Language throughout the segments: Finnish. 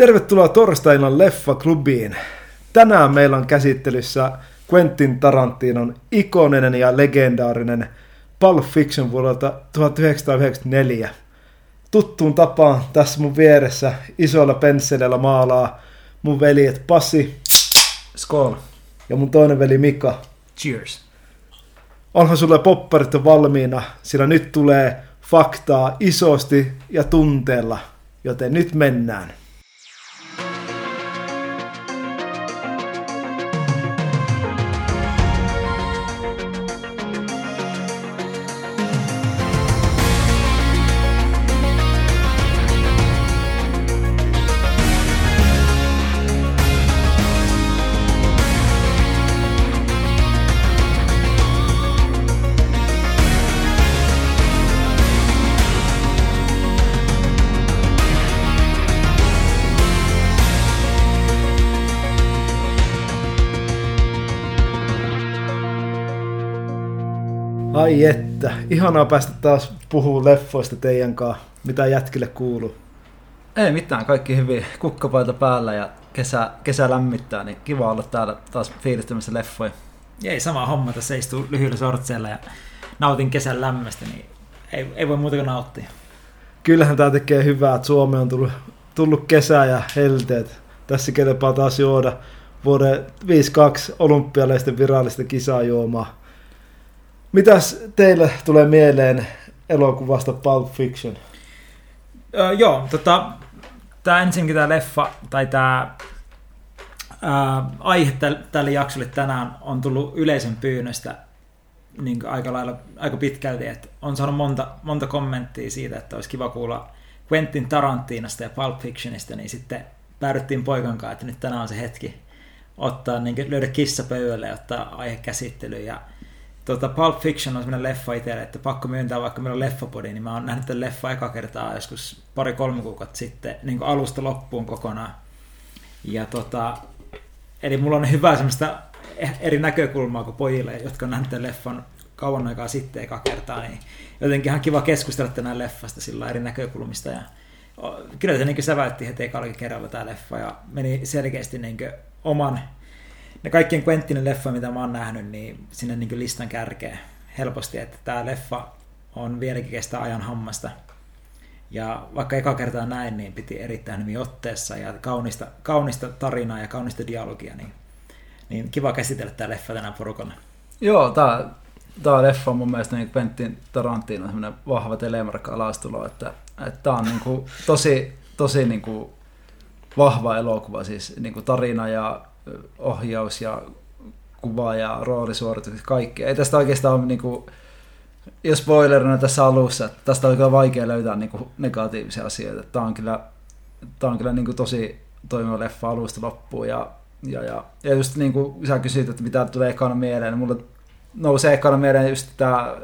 Tervetuloa torstaina Leffa-klubiin. Tänään meillä on käsittelyssä Quentin Tarantinon ikoninen ja legendaarinen Pulp Fiction vuodelta 1994. Tuttuun tapaan tässä mun vieressä isoilla pensseleillä maalaa mun veljet Pasi Skål. ja mun toinen veli Mika. Cheers. Onhan sulle popparit valmiina, sillä nyt tulee faktaa isosti ja tunteella, joten nyt mennään. Ai että, ihanaa päästä taas puhuu leffoista teidän kanssa. Mitä jätkille kuuluu? Ei mitään, kaikki hyvin. Kukkapaita päällä ja kesä, kesä lämmittää, niin kiva olla täällä taas fiilistämässä leffoja. Ei sama homma, tässä istuu lyhyillä sortseilla ja nautin kesän lämmöstä, niin ei, ei voi muuta kuin nauttia. Kyllähän tämä tekee hyvää, että Suomeen on tullut, tullut kesä ja helteet. Tässä kelpaa taas juoda vuoden 52 olympialaisten virallista kisajuomaa. Mitäs teille tulee mieleen elokuvasta Pulp Fiction? Öö, joo, tota, tämä ensinnäkin tämä leffa, tai tämä aihe täl- tälle jaksolle tänään on tullut yleisön pyynnöstä niin aika, lailla, aika pitkälti, että on saanut monta, monta kommenttia siitä, että olisi kiva kuulla Quentin Tarantinasta ja Pulp Fictionista, niin sitten päädyttiin poikan kanssa, että nyt tänään on se hetki ottaa, niin löydä kissa pöydälle ja ottaa aihe käsittelyyn. Tota, Pulp Fiction on sellainen leffa itselle, että pakko myöntää, vaikka meillä on leffapodi, niin mä oon nähnyt tämän leffa eka kertaa joskus pari-kolme kuukautta sitten, niin kuin alusta loppuun kokonaan. Ja tota, eli mulla on hyvä semmoista eri näkökulmaa kuin pojille, jotka on nähnyt tämän leffan kauan aikaa sitten eka kertaa, niin jotenkin ihan kiva keskustella tänään leffasta sillä eri näkökulmista. Ja kyllä se niin säväytti heti kerralla tämä leffa ja meni selkeästi niin oman ne kaikkien Quentinin leffoja, mitä mä oon nähnyt, niin sinne niin listan kärkeen helposti, että tämä leffa on vieläkin kestää ajan hammasta. Ja vaikka eka kertaa näin, niin piti erittäin hyvin otteessa ja kaunista, kaunista tarinaa ja kaunista dialogia, niin, niin kiva käsitellä tämä leffa tänään porukalla. Joo, tämä, tämä leffa on mun mielestä niin Quentin Tarantino semmoinen vahva telemarkka alastulo, että, että tämä on niin kuin tosi, tosi niin kuin vahva elokuva, siis niin kuin tarina ja ohjaus ja kuva ja roolisuoritukset, kaikki. Ei tästä oikeastaan niin kuin, jos spoilerina tässä alussa, että tästä on kyllä vaikea löytää niin kuin, negatiivisia asioita. Tämä on kyllä, tämä on kyllä niin kuin, tosi toimiva leffa alusta loppuun. Ja, ja, ja, ja just niin kuin sä kysyt, että mitä tulee ekana mieleen, niin mulle nousee ekana mieleen just tämä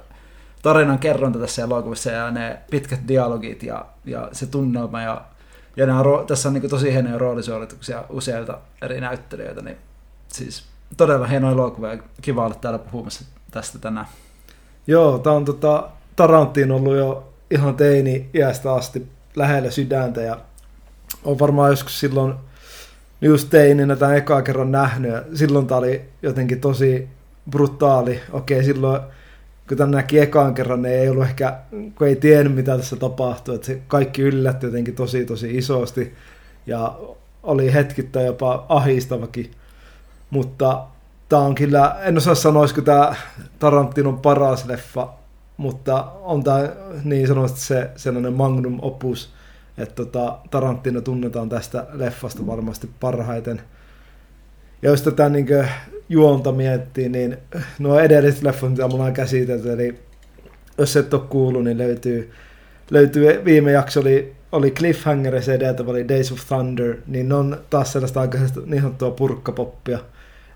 tarinan kerronta tässä elokuvassa ja ne pitkät dialogit ja, ja se tunnelma ja ja nämä, tässä on niin tosi hienoja roolisuorituksia useilta eri näyttelijöitä, niin siis todella hieno elokuva ja kiva olla täällä puhumassa tästä tänään. Joo, tämä on tota, Tarantin ollut jo ihan teini-iästä asti lähellä sydäntä ja on varmaan joskus silloin just teininä tämän ekaa kerran nähnyt ja silloin tämä oli jotenkin tosi brutaali. Okei, silloin kun tämän näki ekaan kerran, niin ei ollut ehkä, kun ei tiennyt mitä tässä tapahtuu, että se kaikki yllätti jotenkin tosi tosi isosti ja oli hetkittäin jopa ahistavakin, mutta tämä on kyllä, en osaa sanoa, olisiko tämä Tarantinon paras leffa, mutta on tämä niin sanotusti se sellainen magnum opus, että tota, Tarantino tunnetaan tästä leffasta varmasti parhaiten. Ja jos tätä niin juonta miettii, niin nuo edelliset leffat, mitä mulla on käsitelty, eli jos et ole kuullut, niin löytyy, löytyy viime jakso oli, oli Cliffhanger se edeltävä oli Days of Thunder, niin ne on taas sellaista aikaisesta niin sanottua purkkapoppia.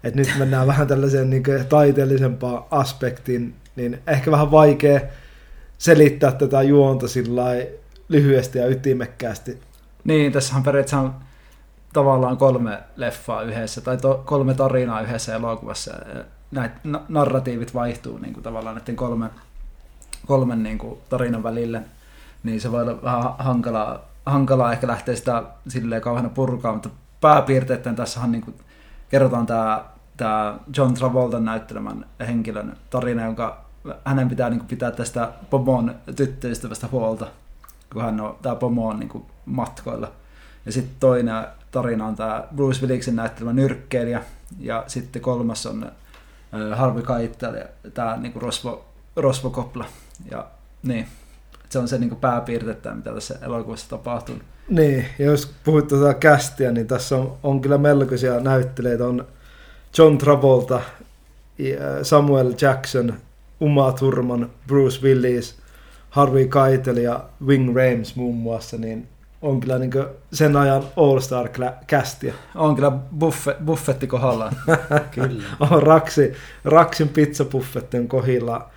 Et nyt mennään vähän tällaiseen niin taiteellisempaan aspektiin, niin ehkä vähän vaikea selittää tätä juonta sillä lyhyesti ja ytimekkäästi. Niin, periaatteessa on tavallaan kolme leffaa yhdessä, tai to, kolme tarinaa yhdessä elokuvassa. Näitä narratiivit vaihtuu niin kuin tavallaan näiden kolme, kolmen niin kuin tarinan välille, niin se voi olla vähän hankalaa, hankalaa ehkä lähteä sitä silleen kauheana purkaa, mutta pääpiirteiden tässähän niin kuin kerrotaan tämä, tämä John Travolta näyttelemän henkilön tarina, jonka hänen pitää niin kuin pitää tästä pomon tyttöystävästä huolta, kun hän on, tämä pomo on niin kuin matkoilla. Ja sitten toinen tarina on tämä Bruce Willisin näyttelemä nyrkkeilijä, ja sitten kolmas on Harvey Keitel, tämä niin kuin rosvo, rosvokopla. Ja niin, se on se niin kuin pääpiirtettä, mitä tässä elokuvassa tapahtuu. Niin, ja jos puhut tuota kästiä, niin tässä on, on kyllä melkoisia näyttelijöitä. On John Travolta, Samuel Jackson, Uma Thurman, Bruce Willis, Harvey Keitel ja Wing Rames muun muassa, niin on kyllä niin sen ajan All-Star kästiä. On kyllä buffe, buffetti kohdallaan. kyllä. on Raksi, Raksin pizzabuffetti on kohdilla.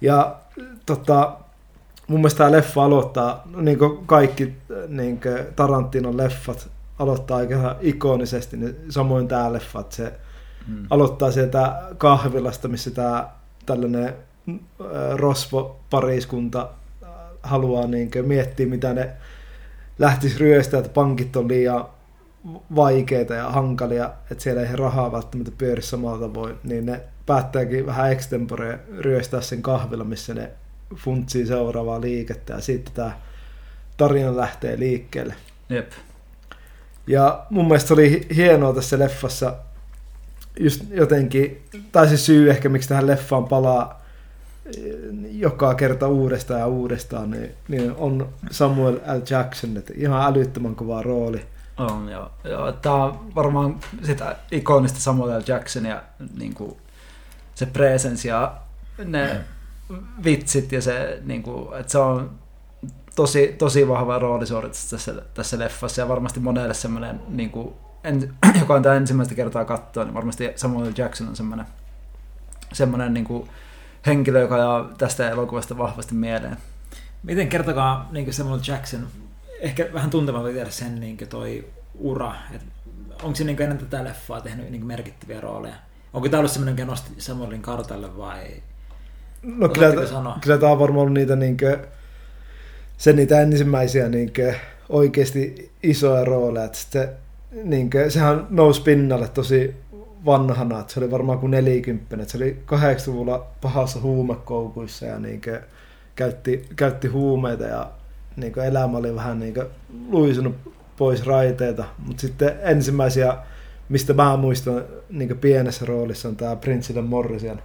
Ja tota, mun mielestä tämä leffa aloittaa, niin kuin kaikki niin kuin Tarantinon leffat aloittaa aika ikonisesti, niin samoin tämä leffa, että se hmm. aloittaa sieltä kahvilasta, missä tämä tällainen rosvo-pariskunta haluaa niin miettiä, mitä ne lähtisi ryöstää, että pankit on liian vaikeita ja hankalia, että siellä ei rahaa välttämättä pyöri samalla tavoin, niin ne päättääkin vähän extempore ryöstää sen kahvilla, missä ne funtsii seuraavaa liikettä ja sitten tämä tarina lähtee liikkeelle. Jep. Ja mun mielestä oli hienoa tässä leffassa just jotenkin, tai se syy ehkä miksi tähän leffaan palaa joka kerta uudestaan ja uudestaan, niin, niin on Samuel L. Jackson, että ihan älyttömän kova rooli. On, joo. joo tämä on varmaan sitä ikonista Samuel L. Jacksonia, niin kuin se presence ja ne vitsit ja se, niin kuin, että se on tosi, tosi vahva roolisuoritus tässä, tässä leffassa ja varmasti monelle semmoinen, niin kuin, en, joka on tämä ensimmäistä kertaa katsoa, niin varmasti Samuel Jackson on semmoinen, semmoinen niin kuin, henkilö, joka jää tästä elokuvasta vahvasti mieleen. Miten kertokaa niin Samuel Jackson, ehkä vähän tuntematon tiedä sen niin toi ura, että onko se niin ennen tätä leffaa tehnyt niin merkittäviä rooleja? Onko tämä ollut semmoinen, joka nosti Samuelin kartalle vai? No kyllä, kyllä tämä on varmaan ollut niitä, niin kuin, se niitä ensimmäisiä niin kuin, oikeasti isoja rooleja. Että sitten, niin kuin, sehän nousi pinnalle tosi vanhana, että se oli varmaan kuin nelikymppinen. Se oli 80-luvulla pahassa huumekoukuissa ja niin kuin, käytti, käytti huumeita ja niin kuin, elämä oli vähän niin kuin, luisunut pois raiteita. Mutta sitten ensimmäisiä, mistä mä muistan niin pienessä roolissa on tämä Prince Morrison.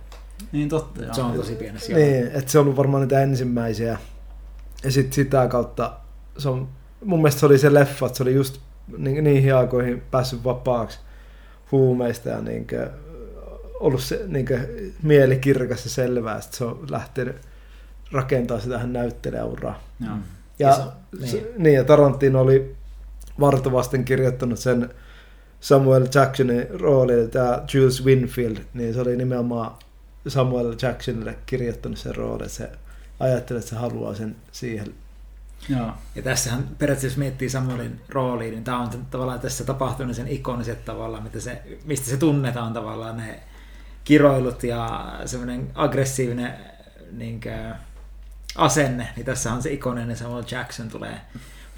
Niin totta, joo. Se on tosi pienessä. Niin, että se on ollut varmaan niitä ensimmäisiä. Ja sitten sitä kautta, se on, mun mielestä se oli se leffa, että se oli just niin, niihin aikoihin päässyt vapaaksi huumeista ja niin kuin, ollut se niin kuin, mieli kirkas ja selvää, että se on lähtenyt rakentaa sitä hän näyttelijäuraa. Ja, ja, se, niin. niin. ja Tarantino oli vartavasten kirjoittanut sen Samuel Jacksonin roolin, tämä Jules Winfield, niin se oli nimenomaan Samuel Jacksonille kirjoittanut sen roolin, se ajatteli, että se haluaa sen siihen Joo. Ja tässähän periaatteessa, jos miettii Samuelin rooliin, niin tämä on tavallaan tässä tapahtunut sen ikoniset tavallaan, mitä se, mistä se tunnetaan tavallaan ne kiroilut ja semmoinen aggressiivinen niin kuin, asenne, niin tässä on se ikoninen Samuel Jackson tulee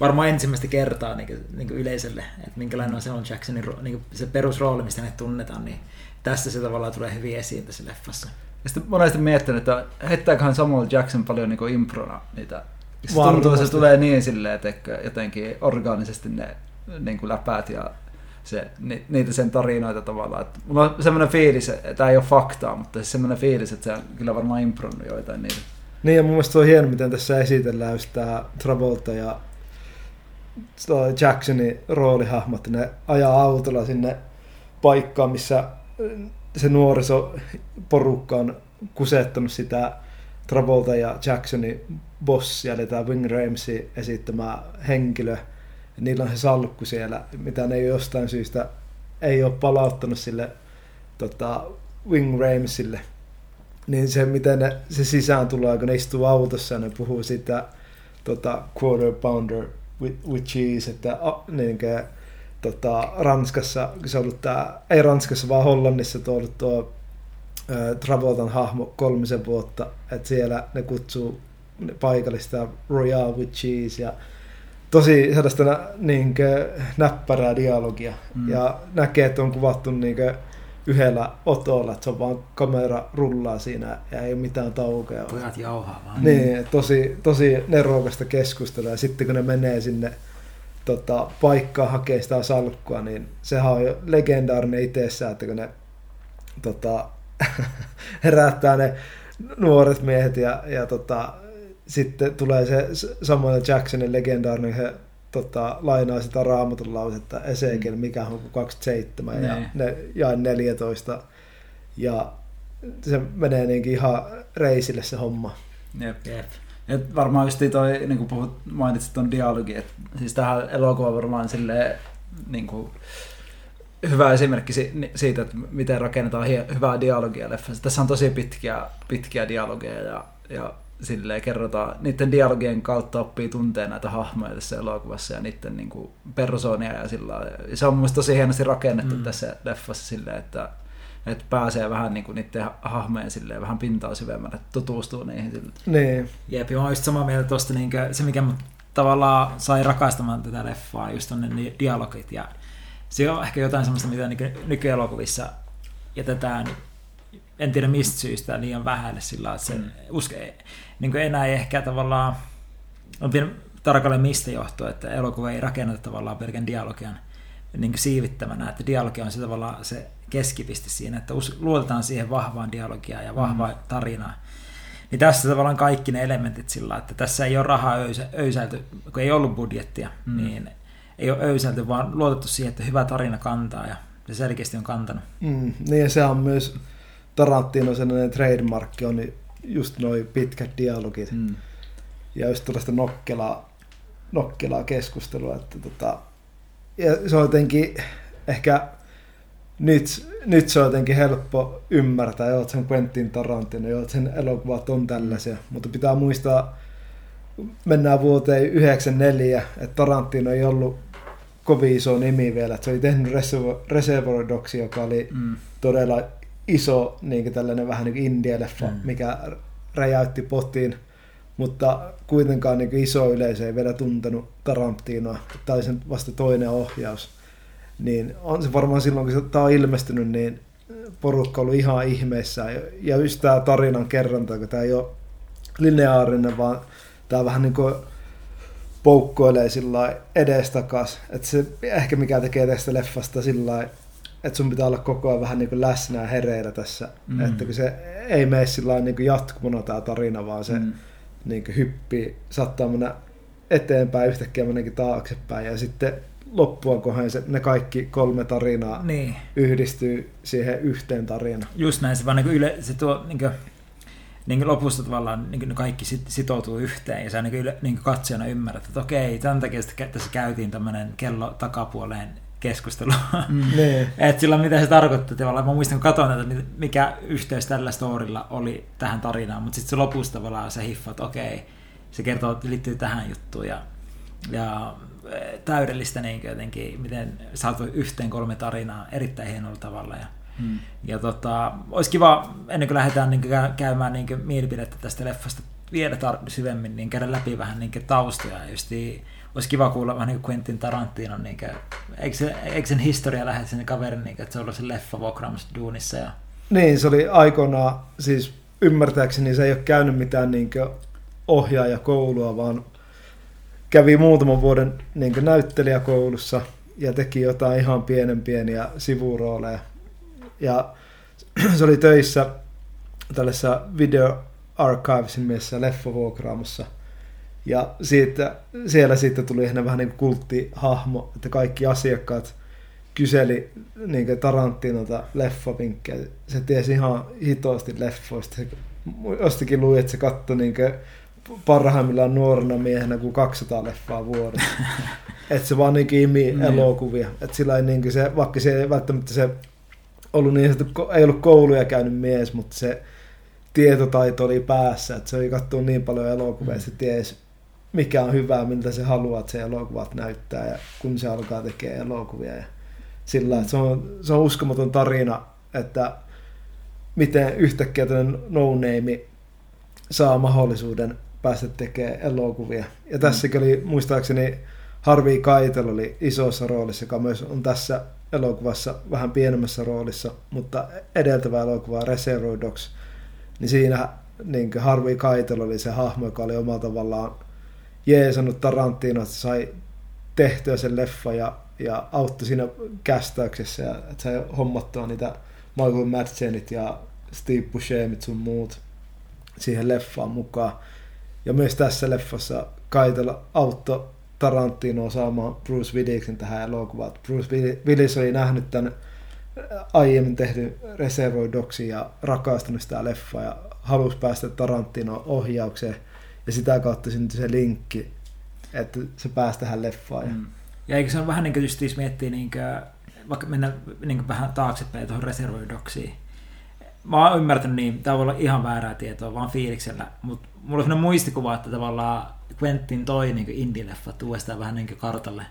varmaan ensimmäistä kertaa niin kuin, niin kuin yleisölle, että minkälainen on Samuel Jacksonin niin kuin se perusrooli, mistä ne tunnetaan, niin tässä se tavallaan tulee hyvin esiin tässä leffassa. Ja sitten monesti miettinyt, että heittääköhän Samuel Jackson paljon niin improna niitä se tuntuu, se tulee niin silleen, että jotenkin orgaanisesti ne niin kuin läpäät ja se, ni, niitä sen tarinoita tavallaan. Että mulla on semmoinen fiilis, että tämä ei ole faktaa, mutta siis semmoinen fiilis, että se on kyllä varmaan impronnut joitain niitä. Niin ja mun mielestä on hieno, miten tässä esitellään just tämä Travolta ja Jacksonin roolihahmot, ne ajaa autolla sinne paikkaan, missä se nuorisoporukka on kusettanut sitä Travolta ja Jacksonin bossia, eli tämä Wing Ramsey esittämä henkilö. Niillä on se salkku siellä, mitä ne ei jostain syystä ei ole palauttanut sille tota, Wing Ramsille. Niin se, miten ne, se sisään tulee, kun ne istuu autossa ja ne puhuu sitä tota, quarter pounder with, cheese, että niin kuin, tota, Ranskassa, se on ollut tää, ei Ranskassa, vaan Hollannissa tuo ollut tuo Travoltan hahmo kolmisen vuotta, että siellä ne kutsuu paikallista Royal with Cheese ja tosi sellaista nä, niin näppärää dialogia. Mm. Ja näkee, että on kuvattu niin yhdellä otolla, että se on vaan kamera rullaa siinä ja ei ole mitään taukoja. Pojat jauhaa vaan. Niin, tosi, tosi nerokasta keskustelua. Ja sitten kun ne menee sinne tota, paikkaan hakee sitä salkkua, niin sehän on jo legendaarinen itsessään, että kun ne tota, herättää ne nuoret miehet ja, ja tota, sitten tulee se Samuel Jacksonin legendaarinen he, tota, lainaa sitä raamatun lausetta Ezekiel, mikä on 27 ja Niin. ne jae 14 ja se menee niinkin ihan reisille se homma. Jep. Jep. Et varmaan just toi, niin kuin puhut, mainitsit ton dialogi, että siis tähän elokuva varmaan silleen, niin kuin, hyvä esimerkki siitä, että miten rakennetaan hyvää dialogia leffassa. Tässä on tosi pitkiä, pitkiä dialogeja ja, ja silleen kerrotaan, niiden dialogien kautta oppii tuntee näitä hahmoja tässä elokuvassa ja niiden niin kuin, persoonia ja sillä lailla. Ja se on mun mielestä tosi hienosti rakennettu Mm. tässä leffassa silleen, että että pääsee vähän niin kuin niiden ha- hahmojen silleen, vähän pintaa syvemmälle, että tutustuu niihin silleen. Niin, Jep, mä oon just samaa mieltä tuosta, niin se mikä mut tavallaan sai rakastamaan tätä leffaa, just on ne dialogit, ja se on ehkä jotain semmoista, mitä nykyelokuvissa jätetään, en tiedä mistä syystä, liian vähälle sillä että se Mm. uske, niin enää ei ehkä tavallaan, en tiedä tarkalleen mistä johtuu, että elokuva ei rakenneta tavallaan pelkän dialogian niin siivittämänä, että dialogi on se tavallaan se keskipiste siinä, että luotetaan siihen vahvaan dialogiaan ja vahvaan tarinaan. Niin tässä tavallaan kaikki ne elementit sillä, että tässä ei ole rahaa öysä, öysäilty, kun ei ollut budjettia, mm. Mm. niin ei ole öysäilty, vaan luotettu siihen, että hyvä tarina kantaa ja se selkeästi on kantanut. mm, niin ja se on myös Tarantino sellainen trademarkki on niin just noin pitkät dialogit. Mm. ja just tällaista nokkelaa, nokkelaa keskustelua. Että tota, ja se on jotenkin ehkä nyt, nyt se on jotenkin helppo ymmärtää, joo, sen Quentin Tarantino, joo, sen elokuvat on tällaisia, mutta pitää muistaa, mennään vuoteen 94, että Tarantino ei ollut kovin iso nimi vielä, että se oli tehnyt Reservoir, Dogs, joka oli Mm. todella iso niin tällainen vähän niin indie-leffa, Mm. mikä räjäytti potiin, mutta kuitenkaan niin iso yleisö ei vielä tuntenut Tarantinoa, tai sen vasta toinen ohjaus. Niin on se varmaan silloin, kun se- tämä on ilmestynyt, niin porukka on ollut ihan ihmeissään. Ja- Ja just tämä tarinan kerronta, kun tämä ei ole lineaarinen, vaan tämä vähän niin kuin poukkoilee sillä edestakas. Että se ehkä mikä tekee tästä leffasta sillä että sun pitää olla koko ajan vähän niin kuin läsnä ja hereillä tässä. Mm. Että kun se ei mene sillä niin kuin jatkumona tämä tarina, vaan se mm. Niin kuin hyppii, saattaa mennä eteenpäin, yhtäkkiä meneekin taaksepäin ja sitten loppua kohden se, ne kaikki kolme tarinaa Niin, yhdistyy siihen yhteen tarinaan. just näin, se vaan niin yle, se tuo niin kuin, niin lopussa tavallaan niin kaikki sit, sitoutuu yhteen ja sä niin kuin, niin kuin katsojana ymmärrät, että okei, tämän takia tässä käytiin tämmöinen kello takapuoleen keskustelu. Mm. Niin. Et sillä mitä se tarkoittaa tavallaan. Mä muistan, kun katsoin tätä, niin mikä yhteys tällä storilla oli tähän tarinaan, mutta sitten se lopussa tavallaan se hiffa, että okei, se kertoo, että liittyy tähän juttuun ja, ja täydellistä niin jotenkin, miten saatu yhteen kolme tarinaa erittäin hienolla tavalla. Ja, Mm. ja tota, olisi kiva, ennen kuin lähdetään niin käy- käymään niin mielipidettä tästä leffasta vielä tar- syvemmin, niin käydä läpi vähän niin taustoja. Ja Justiin, olisi kiva kuulla vähän niin kuin Quentin Tarantino, niin kuin, eikö, se, eikö sen historia lähde sen kaverin, niin kuin, että se on ollut se leffa vuokraamassa duunissa. Ja, Niin, se oli aikoinaan, siis ymmärtääkseni se ei ole käynyt mitään niin ohjaajakoulua, vaan kävi muutaman vuoden niin näyttelijäkoulussa ja teki jotain ihan pienen pieniä sivurooleja. Ja se oli töissä tällaisessa Video Archivesin mielessä leffavuokraamossa. Ja siitä, siellä sitten tuli hänen vähän niin kulttihahmo, että kaikki asiakkaat kyseli niin Tarantinolta leffavinkkejä. Se tiesi ihan hitoasti leffoista. Se jostakin luin, että se katsoi niin parhaimmillaan nuorena miehenä kuin 200 leffaa vuodessa. että se vaan niin imi Mm. elokuvia. Että sillä ei niin se, vaikka se ei välttämättä se ollut niin sanottu, ei ollut kouluja käynyt mies, mutta se tietotaito oli päässä, että se oli katsoa niin paljon elokuvia, että se tiesi mikä on hyvää, miltä se haluaa, että se elokuvat näyttää ja kun se alkaa tekemään elokuvia. Ja sillä että se on, se on uskomaton tarina, että miten yhtäkkiä tämmöinen no-name saa mahdollisuuden päästä tekemään elokuvia. Ja tässäkin oli muistaakseni Harvey Keitel oli isossa roolissa, joka myös on tässä elokuvassa vähän pienemmässä roolissa, mutta edeltävä elokuva Reservoir Dogs, niin siinä niin Harvey Keitel oli se hahmo, joka oli omalla tavallaan jeesannut Tarantino, että sai tehtyä sen leffa ja, ja auttoi siinä kästäyksessä ja että sai hommattua niitä Michael Madsenit ja Steve Buscemit sun muut siihen leffaan mukaan. Ja myös tässä leffassa Kaitella auttoi Tarantino saamaan Bruce Willisin tähän elokuvaan. Bruce Willis oli nähnyt tämän aiemmin tehty Reservoir Dogsin ja rakastanut sitä leffaa ja halusi päästä Tarantino ohjaukseen ja sitä kautta syntyi se linkki, että se pääsi tähän leffaan. Mm. Ja eikö se ole vähän niin kuin just miettiä, niin kuin, vaikka mennä niin kuin vähän taaksepäin tuohon Reservoir Dogsiin. Mä oon ymmärtänyt niin, tämä voi olla ihan väärää tietoa, vaan fiiliksellä, mutta mulla on sellainen muistikuva, että tavallaan Quentin toi niin indie-leffat uudestaan vähän niin kartalle.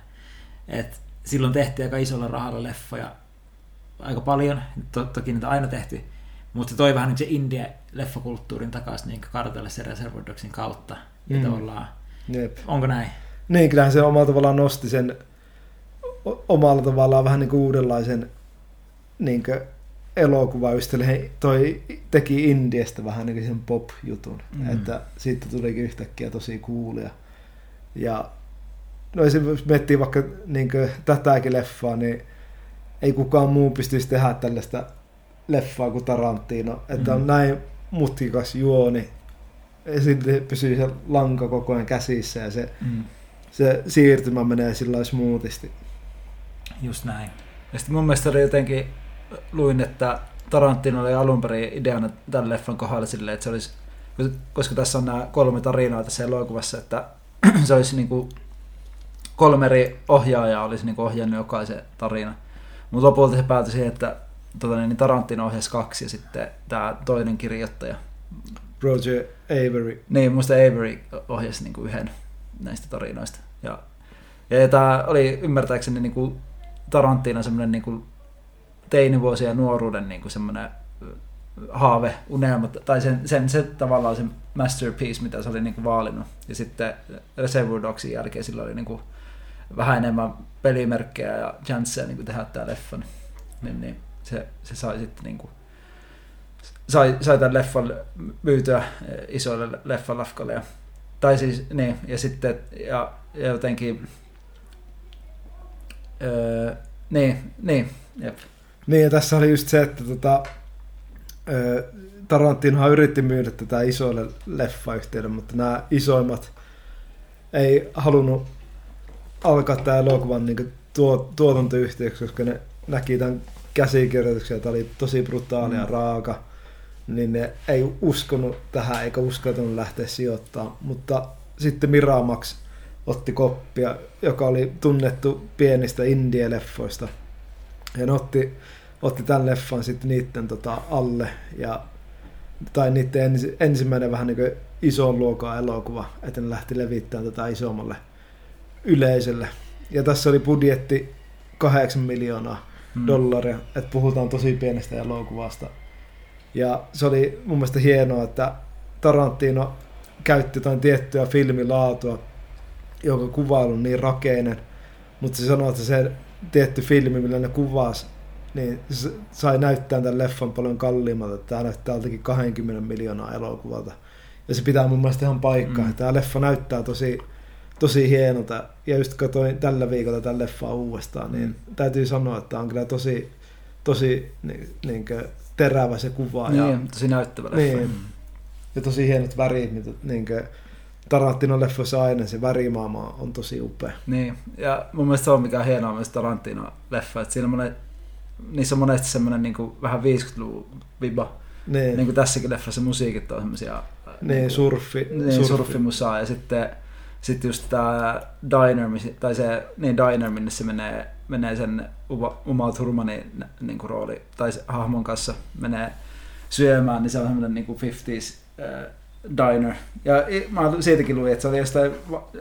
Et silloin tehtiin aika isolla rahalla leffoja, aika paljon, to, toki niitä aina tehty, mutta se toi vähän niin se indie-leffakulttuurin takaisin niin kartalle se Reservoir Dogsin kautta. Ja mm. tavallaan, Jep. onko näin? Niin, kyllähän se omalla tavallaan nosti sen omalla tavallaan vähän niin kuin uudenlaisen niin kuin elokuvaystävälle toi teki Indiasta vähän niin sen pop-jutun, mm. että siitä tulikin yhtäkkiä tosi kuulia. Ja no jos miettii vaikka niin tätäkin leffaa, niin ei kukaan muu pystyisi tehdä tällaista leffaa kuin Tarantino, että on mm. näin mutkikas juoni, ja sitten pysyy se lanka koko ajan käsissä ja se, mm. se siirtymä menee sillä smoothisti. Just näin. Ja sitten mun mielestä oli jotenkin, luin, että Tarantino oli alun perin ideana tämän leffan kohdalla silleen, että se olisi, koska tässä on nämä kolme tarinaa tässä elokuvassa, että se olisi niin kuin kolme eri ohjaajaa olisi niin ohjannut jokaisen tarina. Mutta lopulta se päätyi siihen, että tota, niin Tarantino ohjasi kaksi ja sitten tämä toinen kirjoittaja. Roger Avery. Niin, muista Avery ohjasi niin kuin yhden näistä tarinoista. Ja, ja tämä oli ymmärtääkseni niin kuin Tarantino semmoinen niin kuin teinivuosi ja nuoruuden niin kuin semmoinen haave, unelma, tai sen, sen, se tavallaan se masterpiece, mitä se oli niin kuin vaalinut. Ja sitten Reservoir Dogsin jälkeen sillä oli niin kuin vähän enemmän pelimerkkejä ja chanceja niin tehdä tämä leffa. Niin, niin, niin se, se sai sitten niin kuin, sai, sai tämän leffan myytyä isoille leffalafkalle. Ja, tai siis, niin, ja sitten, ja, ja jotenkin, öö, niin, niin, jep. Niin, ja tässä oli just se, että tota, Tarantinohan yritti myydä tätä isoille leffayhtiöille, mutta nämä isoimmat ei halunnut alkaa tämä elokuvan niin tuo, tuotantoyhtiöksi, koska ne näki tämän käsikirjoituksen, että oli tosi brutaali ja mm. raaka, niin ne ei uskonut tähän eikä uskaltanut lähteä sijoittamaan. Mutta sitten Miramax otti koppia, joka oli tunnettu pienistä indie-leffoista. Ja ne otti otti tämän leffan sitten niiden tota, alle ja tai niiden ens, ensimmäinen vähän niin kuin ison luokan elokuva, että ne lähti levittämään tätä isommalle yleisölle. Ja tässä oli budjetti 8 miljoonaa hmm. dollaria, että puhutaan tosi pienestä elokuvasta. Ja se oli mun mielestä hienoa, että Tarantino käytti jotain tiettyä filmilaatua, jonka kuvailu on niin rakeinen, mutta se sanoi, että se tietty filmi, millä ne kuvasi niin sai näyttää tämän leffan paljon kalliimmalta. Tämä näyttää altakin 20 miljoonaa elokuvalta. Ja se pitää mun mielestä ihan paikkaa. Mm. Tämä leffa näyttää tosi, tosi hienolta. Ja just katsoin tällä viikolla tämän leffaa uudestaan, niin mm. täytyy sanoa, että on kyllä tosi, tosi niin, niin terävä se kuva. Niin, ja, tosi näyttävä leffa. Niin, ja tosi hienot värit, mitä niin kuin, Tarantino leffoissa aina se värimaama on tosi upea. Niin, ja mun mielestä se on mikä hienoa myös Tarantino leffa, että siinä on monet niissä on monesti semmoinen niin kuin, vähän 50-luvun viba. Niin. niin kuin tässäkin leffassa musiikit on semmoisia... Niin, niin kuin, surfi. Niin, surfi. surfimusaa ja sitten, sitten just tämä Diner, tai se, niin Diner, minne se menee, menee sen Uma Thurmanin niin kuin rooli, tai se hahmon kanssa menee syömään, niin se on semmoinen niin kuin 50s, äh, Diner. Ja mä siitäkin luin, että se oli jostain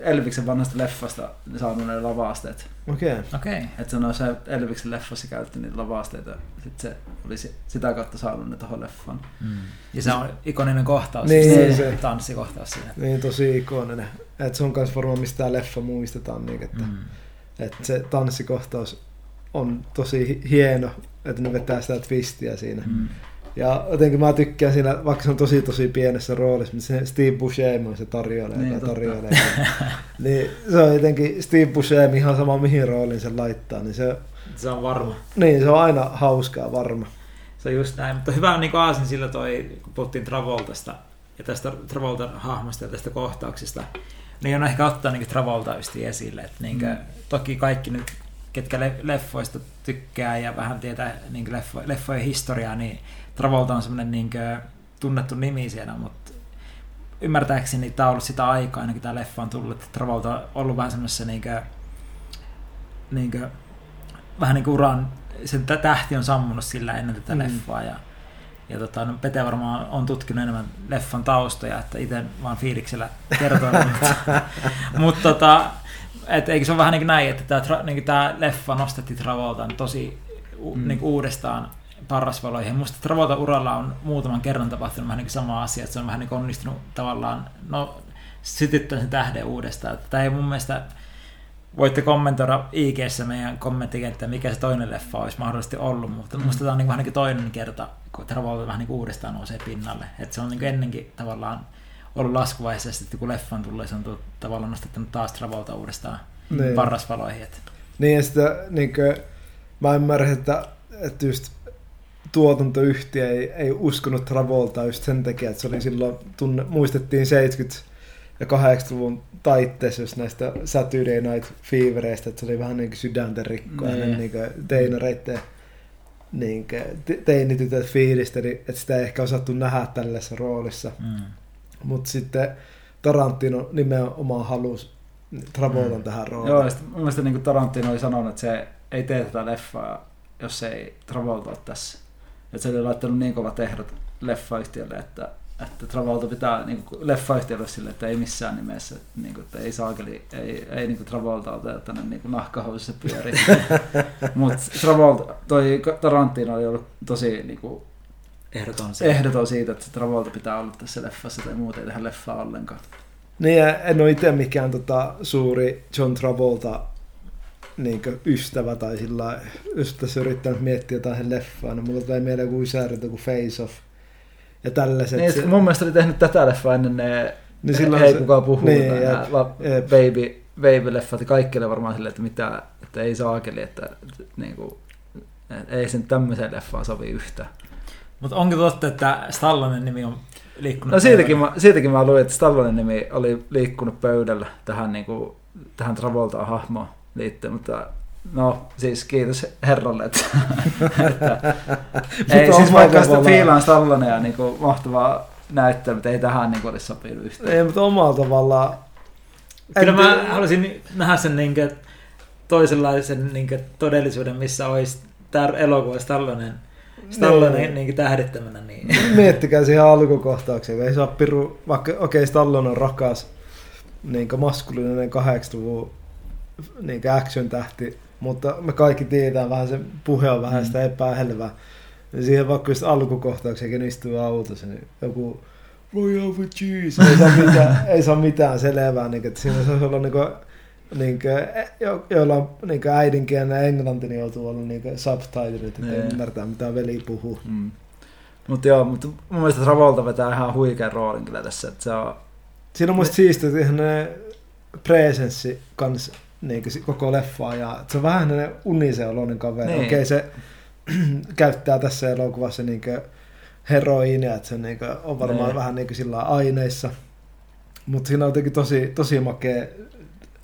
Elviksen vanhasta leffasta saanut ne lavaasteet. Okei. Okay. Okei. Että se on se Elviksen leffassa käytti niitä lavaasteita. Sitten se oli si- sitä kautta saanut ne tohon leffaan. Mm. Ja se on ikoninen kohtaus. Niin, se, se. tanssikohtaus siinä. Niin tosi ikoninen. Et se on myös varmaan mistä tämä leffa muistetaan, niin että, mm. Että se tanssikohtaus on tosi hi- hieno, että ne vetää sitä twistiä siinä. Mm. Ja jotenkin mä tykkään siinä, vaikka se on tosi tosi pienessä roolissa, mutta se Steve Buscemi se tarjoilee, Niin, niin, totta. tarjoilee. niin se on jotenkin Steve Buscemi ihan sama mihin rooliin se laittaa, niin se, Se on varma. niin se on aina hauskaa varma. Se on just näin. Mutta hyvä on niin aasin sillä toi, kun puhuttiin Travoltasta ja tästä Travoltan hahmosta ja tästä kohtauksesta, niin on ehkä ottaa niin Travolta esille. Että niin mm. Toki kaikki nyt, ketkä le- leffoista tykkää ja vähän tietää niin leffo- leffojen historiaa, niin Travolta on semmoinen niin tunnettu nimi siellä, mutta ymmärtääkseni tämä on ollut sitä aikaa, ainakin tämä leffa on tullut, että Travolta on ollut vähän semmoisessa niin kuin, niin kuin, vähän niin kuin uran, sen tä- tähti on sammunut sillä ennen tätä Mm. leffaa ja, ja tota, no Pete varmaan on tutkinut enemmän leffan taustoja, että itse vaan fiiliksellä kertoo, mutta, mutta tota, et eikö se ole vähän niin kuin näin, että tämä, niin tämä leffa nostettiin Travoltan tosi Mm. niin uudestaan parrasvaloihin. Musta Travolta uralla on muutaman kerran tapahtunut vähän niin sama asia, että se on vähän niin onnistunut tavallaan no, sytyttämään sen tähden uudestaan. Että Tämä ei mun mielestä, voitte kommentoida ig meidän kommenttikenttään, mikä se toinen leffa olisi mahdollisesti ollut, mutta mm. musta tämä on niin kuin ainakin toinen kerta, kun Travolta vähän niin kuin uudestaan nousee pinnalle. Että se on niin ennenkin tavallaan ollut laskuvaiheessa, sitten kun leffan tulee, se on tullut, tavallaan nostettanut taas Travolta uudestaan Niin. parrasvaloihin. Että Niin ja sitä, niin kuin, mä ymmärrän, että, että just tuotantoyhtiö ei, ei uskonut Travoltaa just sen takia, että se oli silloin, tunne, muistettiin 70- ja 80-luvun taitteessa just näistä Saturday Night Fevereistä, että se oli vähän niin kuin sydänten rikkoa Niin. ja niin kuin teinareiden niin kuin, te- teinitytöt fiilisteli, että sitä ei ehkä osattu nähdä tällaisessa roolissa. mm. Mutta sitten Tarantino nimenomaan halusi Travoltan Mm. tähän rooliin. Joo, ja mun mielestä niin Tarantino oli sanonut, että se ei tee tätä leffaa, jos ei Travolta ole tässä. Että se oli laittanut niin kovat ehdot leffayhtiölle, että, että Travolta pitää niin kuin, leffayhtiölle sille, että ei missään nimessä, että, niin kuin, että ei saakeli, ei, ei niin kuin Travolta oteta tänne niin kuin nahkahousussa pyöri. Mutta Travolta, toi Tarantino oli ollut tosi niin kuin, Ehdoton se. ehdoton siitä, että Travolta pitää olla tässä leffassa tai muuten ei tehdä leffaa ollenkaan. Niin, en ole itse mikään tota, suuri John Travolta niin ystävä tai sillä tässä yrittänyt miettiä jotain leffaa, niin mulla tulee mieleen joku säädöntö kuin Face Off ja tällaiset. Niin, se, mun mielestä oli tehnyt tätä leffaa ennen ne niin silloin ei se- kukaan puhu. niin, jep, la, jep. baby, baby-leffat ja kaikille varmaan silleen, että, mitä, että ei saakeli, että, että niin kuin, että ei sen tämmöiseen leffaan sovi yhtään. Mutta onko totta, että Stallonen nimi on liikkunut? No siitäkin mä, siitäkin mä luin, että Stallonen nimi oli liikkunut pöydällä tähän, niin kuin, tähän Travoltaan hahmoon liittyen, mutta no siis kiitos herralle, että, että ei siis vaikka sitä fiilaan Stallonen ja niin kuin, mahtavaa näyttää, mutta ei tähän niin kuin, olisi sopinut yhtään. Ei, mutta omalla tavallaan... Kyllä mä haluaisin nähdä sen niinkö toisenlaisen niinkö todellisuuden, missä olisi tää elokuva Stallonen, Stallonen Niin. niinkö tähdittämänä. Niin. Miettikää siihen alkukohtaukseen, kun ei saa piru, vaikka okei okay, Stallone on rakas, niin maskuliininen 80-luvun niin action-tähti, mutta me kaikki tiedetään vähän se puhe on vähän Mm. sitä epähelvää. Ja siihen vaikka just alkukohtaukseen, kun istuu autossa, niin joku voi have cheese, ei saa mitään, ei saa mitään selvää, niin, että siinä se olla niin kuin, niin kuin, jo, joilla on niin äidinkielinen englanti, niin joutuu olla niin subtitlet, että ei Niin. ymmärtää mitä veli puhuu. Mm. Mutta joo, mutta mun mielestä Travolta vetää ihan huikean roolin kyllä tässä, että se on... Siinä on musta siistiä, että ihan ne presenssi kans niin koko leffaa ja se on vähän hänen uniseoloinen kaveri. Niin. Niin. Okei, se käyttää tässä elokuvassa niin heroiinia, että se niin on varmaan Niin. vähän niin sillä aineissa. Mutta siinä on jotenkin tosi, tosi makea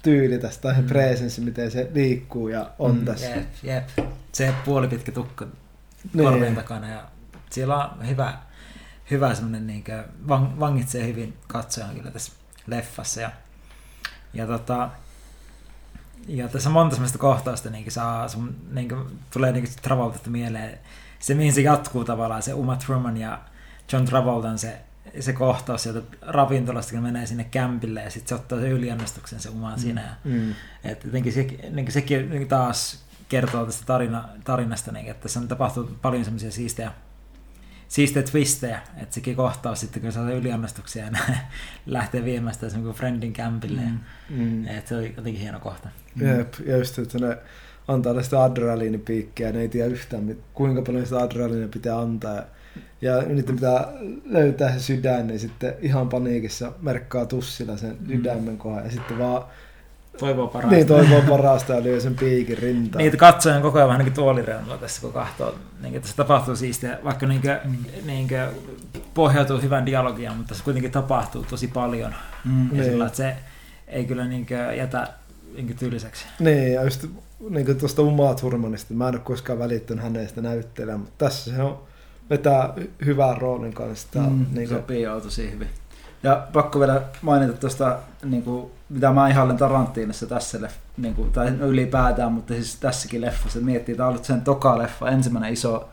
tyyli tästä, Mm. presenssi, miten se liikkuu ja on Mm. tässä. Jep, jep. Se puolipitkä tukka Niin. korvien takana ja siellä on hyvä, hyvä semmoinen niinkö, vang, vangitsee hyvin katsojan kyllä tässä leffassa ja, ja tota, ja tässä on monta semmoista kohtausta niin saa, sun, niin tulee niin Travolta mieleen se, mihin se jatkuu tavallaan, se Uma Thurman ja John Travoltan se se kohtaus sieltä ravintolasta, kun menee sinne kämpille ja sitten se ottaa sen yliannostuksen se umaan mm. siinä. Ja, Mm. et jotenkin se, niin sekin niin taas kertoo tästä tarina, tarinasta, niin, että tässä on tapahtunut paljon semmoisia siistejä, siistejä twistejä, että sekin kohtaus sitten, kun saa yliannostuksia ja lähtee viemään sitä sen friendin kämpille. Mm. Mm. Et se oli jotenkin hieno kohta. Jep, ja just, että ne antaa tästä adrenaliinipiikkiä, ne ei tiedä yhtään, kuinka paljon sitä adrenaliinia pitää antaa. Ja, niiden pitää löytää se sydän, niin sitten ihan paniikissa merkkaa tussilla sen Mm. sydämen kohdan. Ja sitten vaan Toivoo parasta. niin toivoo parasta ja lyö sen piikin rintaan. Niitä katsojan koko ajan vähän niin tuolireunalla tässä, kun katsoo. Niin, että se tapahtuu siistiä, vaikka niin kuin, niin kuin pohjautuu hyvän dialogiaan, mutta se kuitenkin tapahtuu tosi paljon. Mm. Ja Niin. sillä, että se ei kyllä niin kuin jätä niin kuin tylsäksi. Niin, ja just niin kuin tuosta Uma Thurmanista, mä en ole koskaan välittänyt hänestä näyttelijä, mutta tässä se on vetää hy- hyvän roolin kanssa. Tää, Mm, niin kuin, sopii joo tosi hyvin. Ja pakko vielä mainita tuosta, niin kuin, mitä mä ihailen Tarantinossa tässä leff, niin kuin, tai no ylipäätään, mutta siis tässäkin leffassa, miettii, tämä on ollut sen toka leffa, ensimmäinen iso,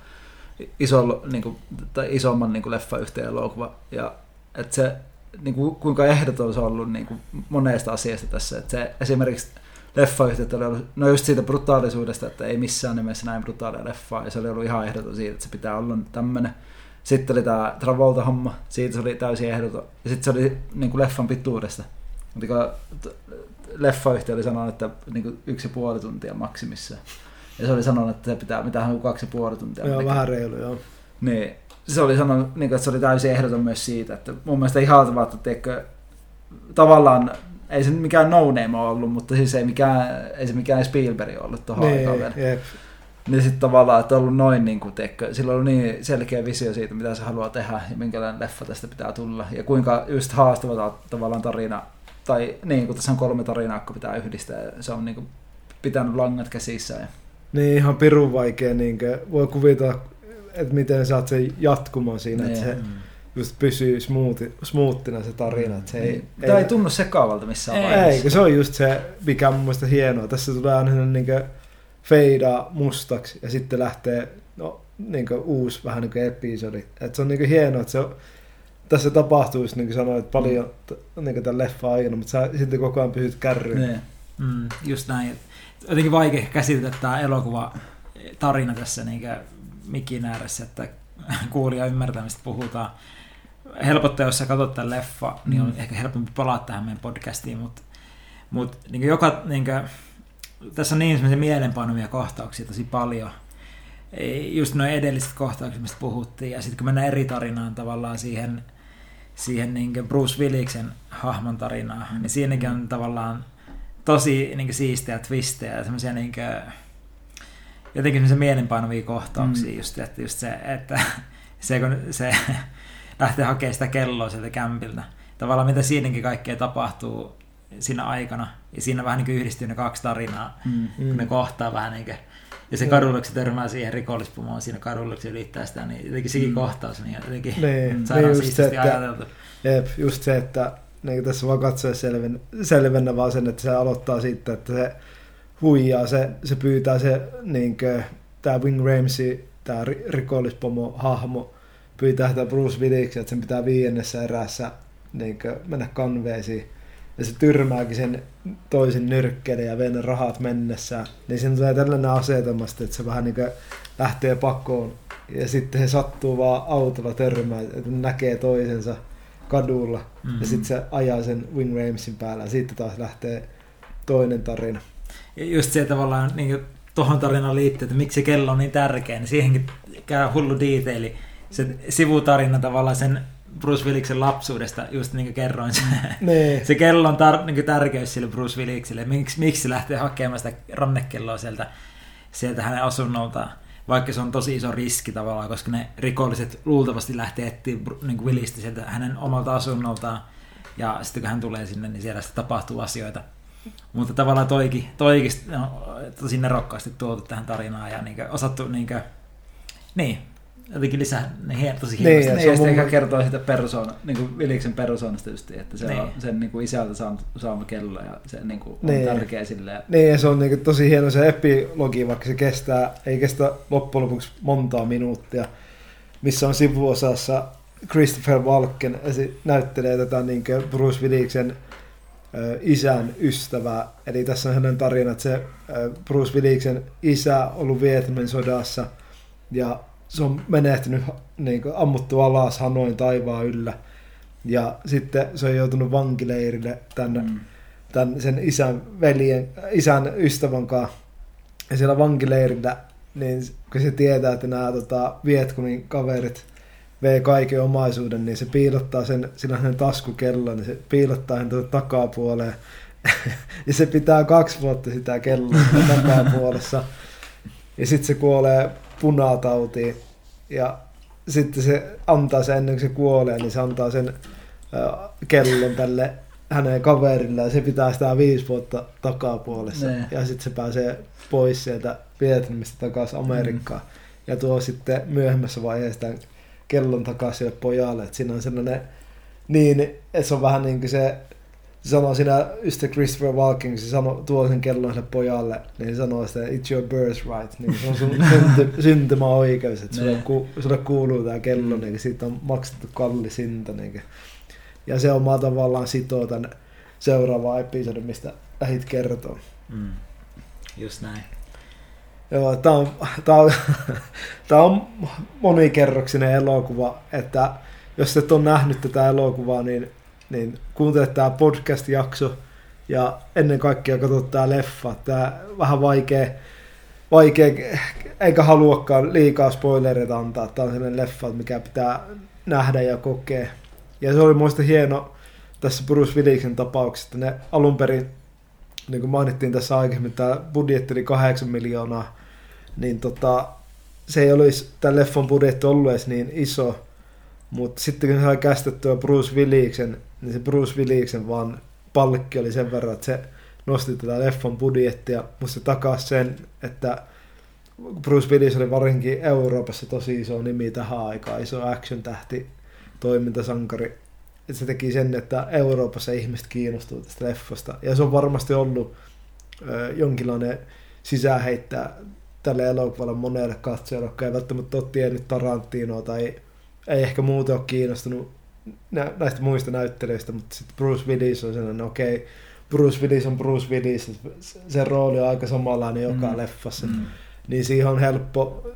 iso niin kuin, tai isomman niin kuin leffa yhteen elokuva, ja että se, niin kuin, kuinka ehdoton se on ollut niin kuin, monesta asiasta tässä, että se esimerkiksi leffayhtiöt oli ollut, no just siitä brutaalisuudesta, että ei missään nimessä näin brutaalia leffaa, ja se oli ollut ihan ehdoton siitä, että se pitää olla nyt tämmöinen. Sitten oli tämä Travolta-homma, siitä se oli täysin ehdoton. Ja sitten se oli niin kuin leffan pituudesta. Mutta leffayhtiö oli sanonut, että niin yksi ja puoli tuntia maksimissaan. Ja se oli sanonut, että se pitää, mitä hän on kaksi ja puoli tuntia. joo, vähän reilu, joo. Niin, se oli sanonut, niin kuin, että se oli täysin ehdoton myös siitä, että mun mielestä ihaltavaa, että teekö, tavallaan, ei se mikään no name ole ollut, mutta siis ei, mikään, ei se mikään Spielberg ollut tuohon aikaan vielä. Niin, jep. Niin sitten tavallaan, että on ollut noin, niin kuin, teekö, sillä on ollut niin selkeä visio siitä, mitä se haluaa tehdä ja minkälainen leffa tästä pitää tulla. Ja kuinka just haastava ta- tavallaan tarina, tai niin kuin tässä on kolme tarinaa, jotka pitää yhdistää. Ja se on niin kuin, pitänyt langat käsissä. Ja, Niin ihan pirun vaikea, niin kuin, voi kuvitella, että miten saat sen jatkumaan siinä, että Niin. se just pysyy smoothi, smoothina se tarina. Että se ei, niin, Tämä ei tunnu sekaavalta missään Ei. vaiheessa. ei, kun se on just se, mikä on mun mielestä hienoa. Tässä tulee aina niin feidaa mustaksi ja sitten lähtee no, niin uusi vähän niin episodi. Et se on niin hienoa, että se on, tässä tapahtuu just niin kuin sanoit paljon t- niin tämän leffan aikana, mutta sä silti koko ajan pysyt kärryyn. Niin. Mm, just näin. Jotenkin vaikea käsitellä tämä elokuva tarina tässä niin mikin ääressä, että kuulija ymmärtämistä puhutaan. Helpottaa, jos sä katsot tämän leffa, niin on Mm. ehkä helpompi palata tähän meidän podcastiin, mutta mut, niin joka, niin kuin, tässä on niin semmoisia mielenpainuvia kohtauksia tosi paljon. Just noin edelliset kohtaukset, mistä puhuttiin, ja sitten kun mennään eri tarinaan tavallaan siihen, siihen niin Bruce Williksen hahmon tarinaan, Mm. niin siinäkin on tavallaan tosi niin siistejä twistejä ja semmoisia niin jotenkin semmoisia mielenpainuvia kohtauksia Mm. just, että just se, että se kun se lähtee hakemaan sitä kelloa sieltä kämpiltä. Tavallaan mitä siinäkin kaikkea tapahtuu siinä aikana. Ja siinä vähän niin yhdistyy ne kaksi tarinaa, Mm. kun ne kohtaa vähän niin kuin, ja se Joo. kadulla, kun se törmää siihen rikollispumoon siinä kadulla, kun se ylittää sitä, niin jotenkin sekin Mm. kohtaus, niin jotenkin Niin, saadaan niin just se, että ajateltu. Jep, just se, että niin tässä vaan katsoa selven, selvennä vaan sen, että se aloittaa siitä, että se huijaa, se, se pyytää se, niin kuin, tämä Wing Ramsey, tämä ri- rikollispomo hahmo, pyytää sitä Bruce Willis, että sen pitää viiennessä erässä niin kuin, mennä kanveisiin. Ja se tyrmääkin sen toisen nyrkkeelle ja vie ne rahat mennessään. Niin siinä tulee tällainen asetelmasta, että se vähän niin kuin lähtee pakoon. Ja sitten he sattuu vaan autolla törmään, että näkee toisensa kadulla. Mm. Ja sitten se ajaa sen Wing Ramesin päällä. Ja sitten taas lähtee toinen tarina. Ja just se tavallaan niin tuohon tarinaan liittyy, että miksi se kello on niin tärkeä, niin siihenkin käy hullu detaili. Se sivutarina tavallaan sen Bruce Williksen lapsuudesta, just niin kuin kerroin, se, Nee. se kellon tar- niin tärkeys sille Bruce Willikselle, miksi, miksi se lähtee hakemaan sitä rannekelloa sieltä, sieltä hänen asunnoltaan, vaikka se on tosi iso riski tavallaan, koska ne rikolliset luultavasti lähtee etsiä niin Willistä sieltä hänen omalta asunnoltaan, ja sitten kun hän tulee sinne, niin siellä sitten tapahtuu asioita. Mutta tavallaan toikin, toikin no, tosi nerokkaasti tuotu tähän tarinaan ja niin osattu niin kuin, niin, jotenkin lisää ne hien, tosi Niin, hienosti. ja Niin, se ja on sitten mun- ehkä kertoo sitä persoona, niin kuin Viliksen persoonasta just, että se Niin. on sen niin kuin isältä saanut, saama kello ja se niin kuin, on Niin. tärkeä sille. Ja, Niin, ja se on niinku tosi hieno se epilogi, vaikka se kestää, ei kestä loppujen lopuksi montaa minuuttia, missä on sivuosassa Christopher Walken näyttelee tätä niin Bruce Williksen isän ystävää. Eli tässä on hänen tarina, että se Bruce Williksen isä on ollut Vietnamin sodassa ja se on menehtynyt niin kuin, ammuttu alas Hanoin taivaan yllä. Ja sitten se on joutunut vankileirille tänne, mm. tämän sen isän veljen, isän ystävän kanssa. Ja siellä vankileirillä, niin kun se tietää, että nämä tota, Vietkunin kaverit vei kaiken omaisuuden, niin se piilottaa sen, sillä hänen taskukellon, niin se piilottaa sen tuonne takapuoleen. ja se pitää kaksi vuotta sitä kelloa takapuolessa. Ja sitten se kuolee punatautiin. Ja sitten se antaa sen ennen kuin se kuolee, niin se antaa sen kellon tälle hänen kaverille ja se pitää sitä viisi vuotta takapuolessa. Ne. Ja sitten se pääsee pois sieltä Vietnamista takaisin Amerikkaan. Mm. Ja tuo sitten myöhemmässä vaiheessa tämän kellon takaisin pojalle. Että siinä on sellainen niin, että se on vähän niin kuin se se sanoo siinä just Christopher Walken, se sanoo, tuo sen kellon sille pojalle, niin se sanoo sitä, it's your birthright, niin se on sun synty, syntymäoikeus, että sulle, Ne. ku, sulle kuuluu tämä kello, Mm. niin siitä on maksettu kallis hinta. Niin ja se omaa tavallaan sitoo tämän seuraavaan episodin, mistä lähit kertoa. Mm. Just näin. Joo, tää on, tää on, tää on monikerroksinen elokuva, että jos et ole nähnyt tätä elokuvaa, niin, niin kuuntele tämä podcast-jakso ja ennen kaikkea katso tämä leffa. Tää vähän vaikea, vaikea eikä haluakaan liikaa spoilereita antaa. Tämä on sellainen leffa, mikä pitää nähdä ja kokea. Ja se oli muista hieno tässä Bruce Williksen tapauksessa, että ne alun perin, niin kuin mainittiin tässä aikaisemmin, tämä budjetti oli 8 miljoonaa, niin tota, se ei olisi tämän leffan budjetti ollut edes niin iso, mutta sitten kun se sai kästettyä Bruce Williksen, niin se Bruce Williksen vaan palkki oli sen verran, että se nosti tätä leffan budjettia, mutta se takasi sen, että Bruce Willis oli varsinkin Euroopassa tosi iso nimi tähän aikaan, iso action-tähti, toimintasankari. Että se teki sen, että Euroopassa ihmiset kiinnostuu tästä leffasta. Ja se on varmasti ollut ö, jonkinlainen sisäänheittää tälle elokuvalle monelle katsojalle, jotka ei välttämättä ole tiennyt Tarantinoa tai ei ehkä muuten ole kiinnostunut nä- näistä muista näyttelijöistä, mutta sitten Bruce Willis on sellainen, okei, okay, Bruce Willis on Bruce Willis, se rooli on aika samanlainen joka Mm. leffassa, Mm. niin siihen on helppo,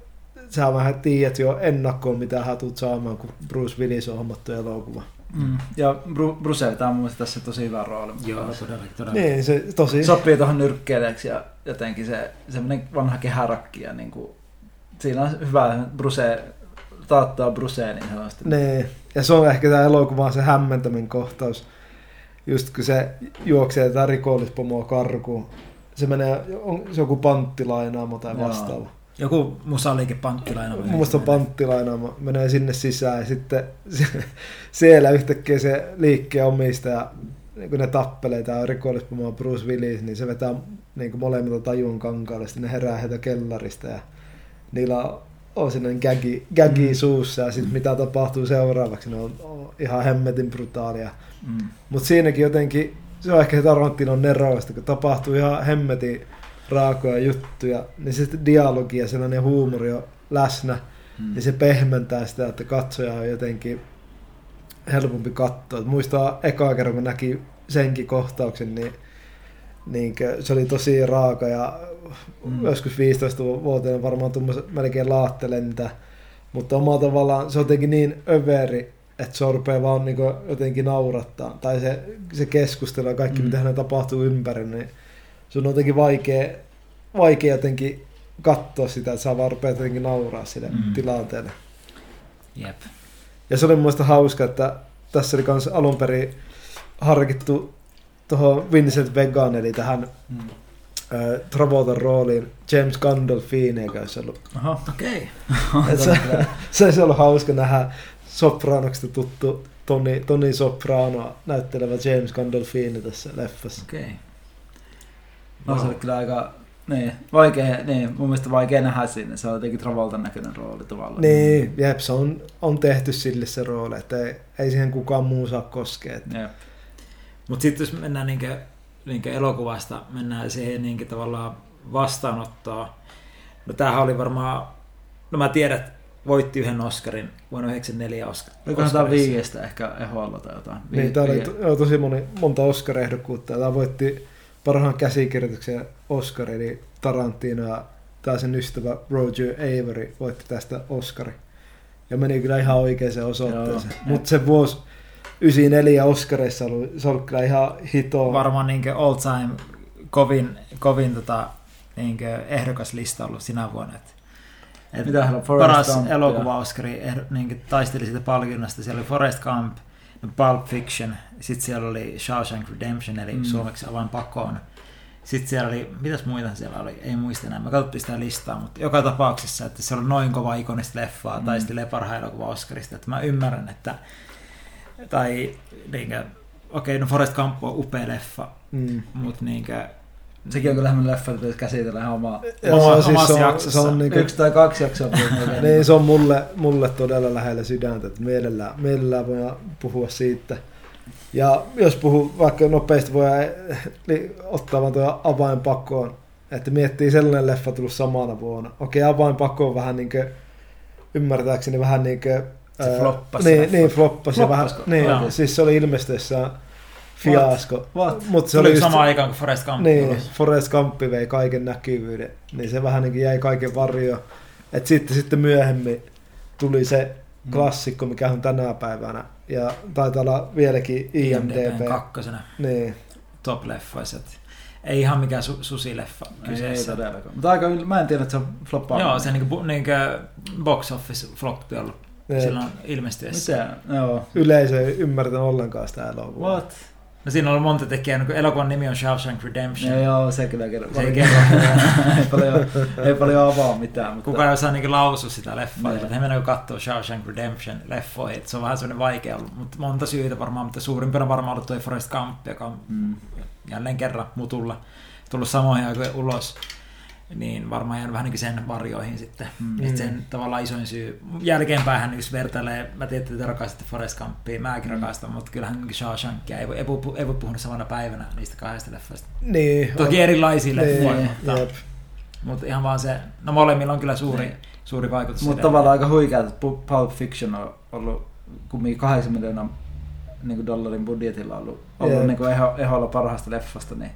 sä vähän tiedät jo ennakkoon, mitä hän tulet saamaan, kun Bruce Willis on hommattu elokuva. Mm. Ja Bru- Bruce vetää mun mielestä tässä tosi hyvä rooli. Joo, todellakin, todellakin. Niin, se tosi... Sopii tuohon nyrkkeilijäksi ja jotenkin se semmoinen vanha kehärakki ja niin kuin, siinä on hyvä Bruce, taattaa Brucea niin sanotusti. Niin, ja se on ehkä tämä elokuva se hämmentämin kohtaus. Just kun se juoksee tätä rikollispomoa karkuun. Se menee, on se joku panttilainaamo tai Joo. vastaava. Joku musaliike mielestä on panttilainaamo. Menee sinne sisään ja sitten se, siellä yhtäkkiä se liikkeen omistaja, niin kun ne tappelee tämä rikollispomoa Bruce Willis, niin se vetää niin kuin molemmilta tajun kankaalle. Sitten ne herää heitä kellarista ja niillä on, sellainen gagi, gagi Mm. suussa ja sitten mitä tapahtuu seuraavaksi, ne on, on ihan hemmetin brutaalia. Mm. Mutta siinäkin jotenkin, se on ehkä se Tarantinon neroista, kun tapahtuu ihan hemmetin raakoja juttuja, niin se dialogi ja sellainen huumori on läsnä, Mm. niin se pehmentää sitä, että katsoja on jotenkin helpompi katsoa. Et Muistaa ekaa kerran, kun näki senkin kohtauksen, niin, niin se oli tosi raaka ja Mm. joskus 15-vuotiaana varmaan tuommoisen melkein laattelentä. Mutta omalla tavallaan se on jotenkin niin överi, että se rupeaa vaan niin jotenkin naurattaa. Tai se, se keskustelu ja kaikki, Mm. mitä hänellä tapahtuu ympärillä, niin se on jotenkin vaikea, vaikea jotenkin katsoa sitä, että saa vaan rupeaa jotenkin nauraa sille Mm. tilanteelle. Jep. Ja se oli mun hauska, että tässä oli kans alun perin harkittu tuohon Vincent Vegan, eli tähän Mm. äh, Travoltan rooliin James Gandolfini, joka olisi ollut. Aha. Okei. Et se, se olisi ollut hauska nähdä Sopranoksesta tuttu Tony, Tony Soprano näyttelevä James Gandolfini tässä leffassa. Okei. No se oli kyllä aika niin, vaikea, niin, mun mielestä vaikea nähdä sinne. Se on jotenkin Travoltan näköinen rooli tavallaan. Niin, jep, se on, on tehty sille se rooli, että ei, ei siihen kukaan muu saa koskea. Et Jep. Mutta sitten jos mennään niinkö, niinkö elokuvasta, mennään siihen niinkö tavallaan vastaanottoon. No tämähän oli varmaan, no mä tiedän, että voitti yhden Oscarin vuonna 1994 Oscar. Olikohan tämä viiestä ehkä eholla tai jotain? Vi- Niin, täällä oli to, tosi moni, monta Oscar-ehdokkuutta. Tämä voitti parhaan käsikirjoituksen Oscar, eli Tarantino ja tämä sen ystävä Roger Avery voitti tästä Oscari. Ja meni kyllä ihan oikeaan osoitteeseen. Mutta se vuosi 94 Oscareissa oli, se oli kyllä ihan hitoa. Varmaan niin all time kovin, kovin tota, niin ehdokas lista ollut sinä vuonna. Et, et Mitä on? Forrest paras Gump elokuva Oscari niin taisteli siitä palkinnasta. Siellä oli Forrest Gump, Pulp Fiction, sitten siellä oli Shawshank Redemption, eli Mm. suomeksi avain pakoon. Sitten siellä oli, mitäs muita siellä oli, ei muista enää, mä katsottiin sitä listaa, mutta joka tapauksessa, että se oli noin kova ikonista leffaa, Mm. mm. taistelee parhaan elokuva Oscarista, että mä ymmärrän, että, tai niinkö, okei, no Forrest Gump on upea leffa, Mm. mutta niinkö, Sekin on kyllä sellainen leffa, että pitäisi käsitellä ihan omaa. Joo, Oma- siis omassa se on, se jaksossa. on niinku, Yksi tai kaksi jaksoa. niin, se on mulle, mulle todella lähellä sydäntä, että mielellään, mielellään voidaan puhua siitä. Ja jos puhuu vaikka nopeasti, voi ottaa vaan tuo avainpakoon, että miettii sellainen leffa tullut samana vuonna. Okei, avainpakko on vähän niin kuin, ymmärtääkseni vähän niin kuin, Se floppasi se niin, niin, floppasi. Vähän, niin, Joo. siis se oli ilmestyessään fiasko. What? Mutta se se oli oli just, sama aikaan kuin Forrest Gump. niin, tuli. Forrest Gump vei kaiken näkyvyyden, niin se vähän niin jäi kaiken varjoon. Et sitten, sitten myöhemmin tuli se Mm. klassikko, mikä on tänä päivänä. Ja taitaa olla vieläkin IMDb IMDB. kakkosena Niin. top-leffoissa. et Ei ihan mikään su- susileffa Ei, ei kyseessä. todellakaan. Mutta aika, mä en tiedä, että se on floppaa. Joo, se niinku, bu- niinku box office floppi ollut. Silloin ilmestyessä. Mitä? Joo. Yleisö ei ymmärtänyt ollenkaan sitä elokuvaa. What? No siinä on ollut monta tekijää, no kun elokuvan nimi on Shawshank Redemption. Ja joo, se kyllä kerro. Se ei paljon- kerro. ei, paljon, ei paljon avaa mitään. Mutta... Kuka ei osaa niinku lausua sitä leffaa, Niin. että he mennään katsoa Shawshank Redemption leffoihin, että se on vähän semmoinen vaikea ollut, mutta monta syytä varmaan, mutta suurimpana varmaan ollut tuo Forrest Gump, joka on Mm. jälleen kerran mutulla tullut samoihin aikoihin ulos, niin varmaan jäänyt vähän niin sen varjoihin sitten. Mm. Että sen tavallaan isoin syy. Jälkeenpäin jos vertailee, mä tiedän, että te rakastatte Forrest Gumpia, mäkin Mm. rakastan, mutta kyllähän niin Shawshankia ei voi, ei, voi, ei voi puhua samana päivänä niistä kahdesta leffasta. Niin. Toki erilaisia leffoja, niin, mutta, jep. mutta ihan vaan se, no molemmilla on kyllä suuri, Niin. suuri vaikutus. Mutta tavallaan aika huikea, että Pu- Pulp Fiction on ollut kumminkin 8 miljoonaa niin kuin dollarin budjetilla ollut, ollut Jep. niin kuin eho, eholla parhaasta leffasta, niin,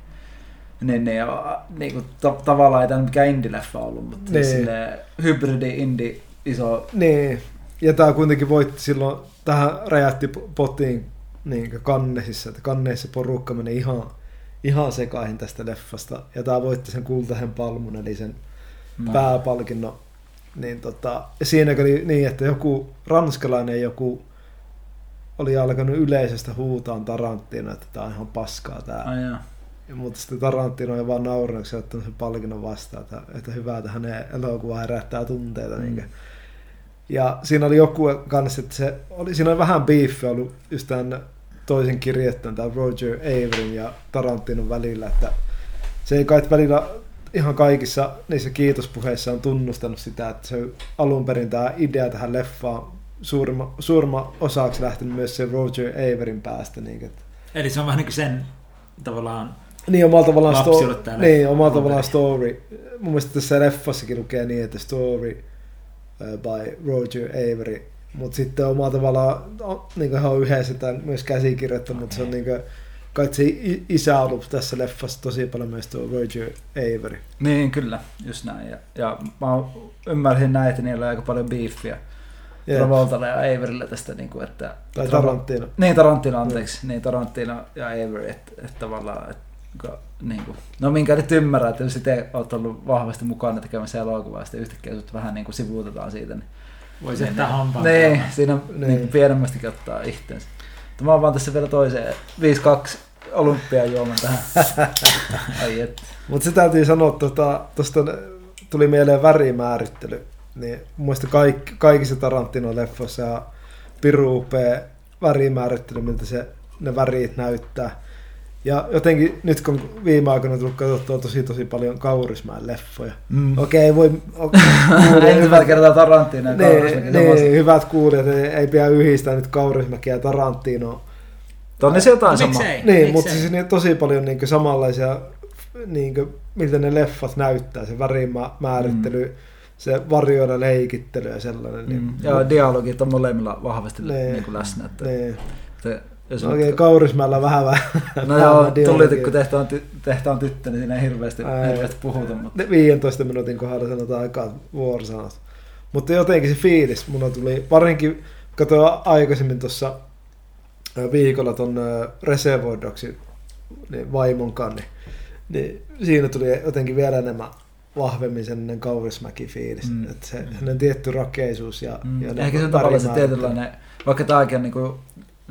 niin, ja, niin kuin, ta, tavallaan ei tämä mikään indie-leffa ollut, mutta Niin. silleen, hybridi, indie, iso, Niin. Ja tämä kuitenkin voitti silloin, tähän räjähti potiin niin kannesissa, että kanneissa porukka meni ihan, ihan sekaihin tästä leffasta. Ja tämä voitti sen kultaisen palmun, eli sen no, pääpalkinnon. Niin tota, siinä oli niin, että joku ranskalainen joku oli alkanut yleisöstä huutaan Tarantino, että tämä on ihan paskaa tämä. Ja, mutta sitten Tarantino ei vaan se ottanut sen palkinnon vastaan, että, että hyvä, että hänen elokuva herättää tunteita. Mm. Ja siinä oli joku kanssa, että se oli, siinä oli vähän beefia ollut just tämän toisen kirjoittajan, tämän Roger Averyn ja Tarantinon välillä, että se ei kai välillä ihan kaikissa niissä kiitospuheissa on tunnustanut sitä, että se alun perin tämä idea tähän leffaan suurimma, suurimma osaksi lähtenyt myös se Roger Averyn päästä. Niin, että Eli se on vähän niin kuin sen tavallaan, niin, omalla tavallaan, sto- niin, omalla tavallaan story. Mun mielestä tässä leffassakin lukee niin, että story uh, by Roger Avery. Mutta sitten omalla tavallaan on, niin ihan yhdessä tämän myös käsikirjoittanut, mutta se on niin kuin, kai se isä on ollut tässä leffassa tosi paljon myös tuo Roger Avery. Niin, kyllä, just näin. Ja, ja mä ymmärsin näin, että niillä on aika paljon beefiä Jep. Travoltalla ja Averilla tästä, niin kuin, että... Tai Tarantino. Niin, Tarantino, anteeksi. Niin, Tarantino ja Avery, että, että tavallaan... Että, niin kuin, no minkä nyt ymmärrän, että jos itse olet ollut vahvasti mukana tekemässä elokuvaa, ja sitten yhtäkkiä sut vähän niin kuin sivuutetaan siitä, niin... voisi niin, jättää hampaan. Niin, siinä Niin. niin. Niin pienemmästikin ottaa itteensä. Mutta mä oon vaan tässä vielä toiseen 5-2 olympiajuoman tähän. Ai et. Mutta se täytyy sanoa, tuosta tota, tuli mieleen värimäärittely. Niin mielestä kaik, kaikissa Tarantino-leffoissa on piru upea värimäärittely, miltä se, ne värit näyttää. Ja jotenkin nyt kun viime aikoina tullut katsottua tosi tosi paljon Kaurismäen leffoja. Mm. Okei, voi... Okay, Ensimmäistä kertaa Tarantino ja niin, niin, hyvät kuulijat, ei, ei pidä yhdistää nyt Kaurismäkiä ja Tarantinoa. Tonne se jotain No, sama. miksei? Niin, Miksei? mutta siis niin tosi paljon niin samanlaisia, niin kuin, miltä ne leffat näyttää, se värimäärittely. Mm. se varjoida leikittely ja sellainen. Niin, Mm. Ja dialogit on molemmilla vahvasti Nee. niin kuin läsnä. Että, niin. että jos No, Oikein Kaurismäellä vähän vähän. No joo, dialogia. tuli kun tehtaan, ty- tehtaan tyttö, niin siinä ei hirveästi, Ää, hirveästi puhuta. Mutta... Ne 15 minuutin kohdalla sanotaan aikaa vuorosanat. Mutta jotenkin se fiilis mulla tuli, varinkin katsoin aikaisemmin tuossa viikolla ton Reservoir Dogsin niin vaimon kanssa, niin, siinä tuli jotenkin vielä enemmän vahvemmin sellainen kaurismäki fiilis. Mm. Mm. Että se hänen tietty rakeisuus ja, Mm. ja Ehkä se on tavallaan se tietynlainen, vaikka tämäkin on niin kuin,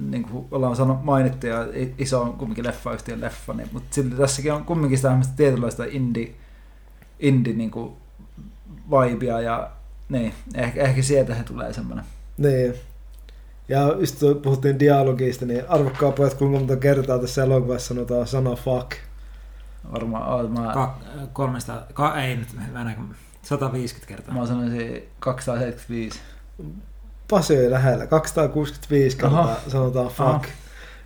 niin kuin ollaan sanonut, mainittu ja iso on kumminkin leffayhtiön leffa, niin, mutta silti tässäkin on kumminkin sitä tämmöistä tietynlaista indie, indie niin kuin vibea ja niin, ehkä, ehkä sieltä se tulee semmoinen. Niin. Ja just kun puhuttiin dialogista, niin arvokkaa pojat, kuinka monta kertaa tässä elokuvassa sanotaan sana fuck. Varmaan oot, mä, Ka- 300, ka- ei nyt hyvänä, 150 kertaa. mä sanoisin 275. Pasi oli lähellä, 265 kertaa Aha. sanotaan fuck. Aha.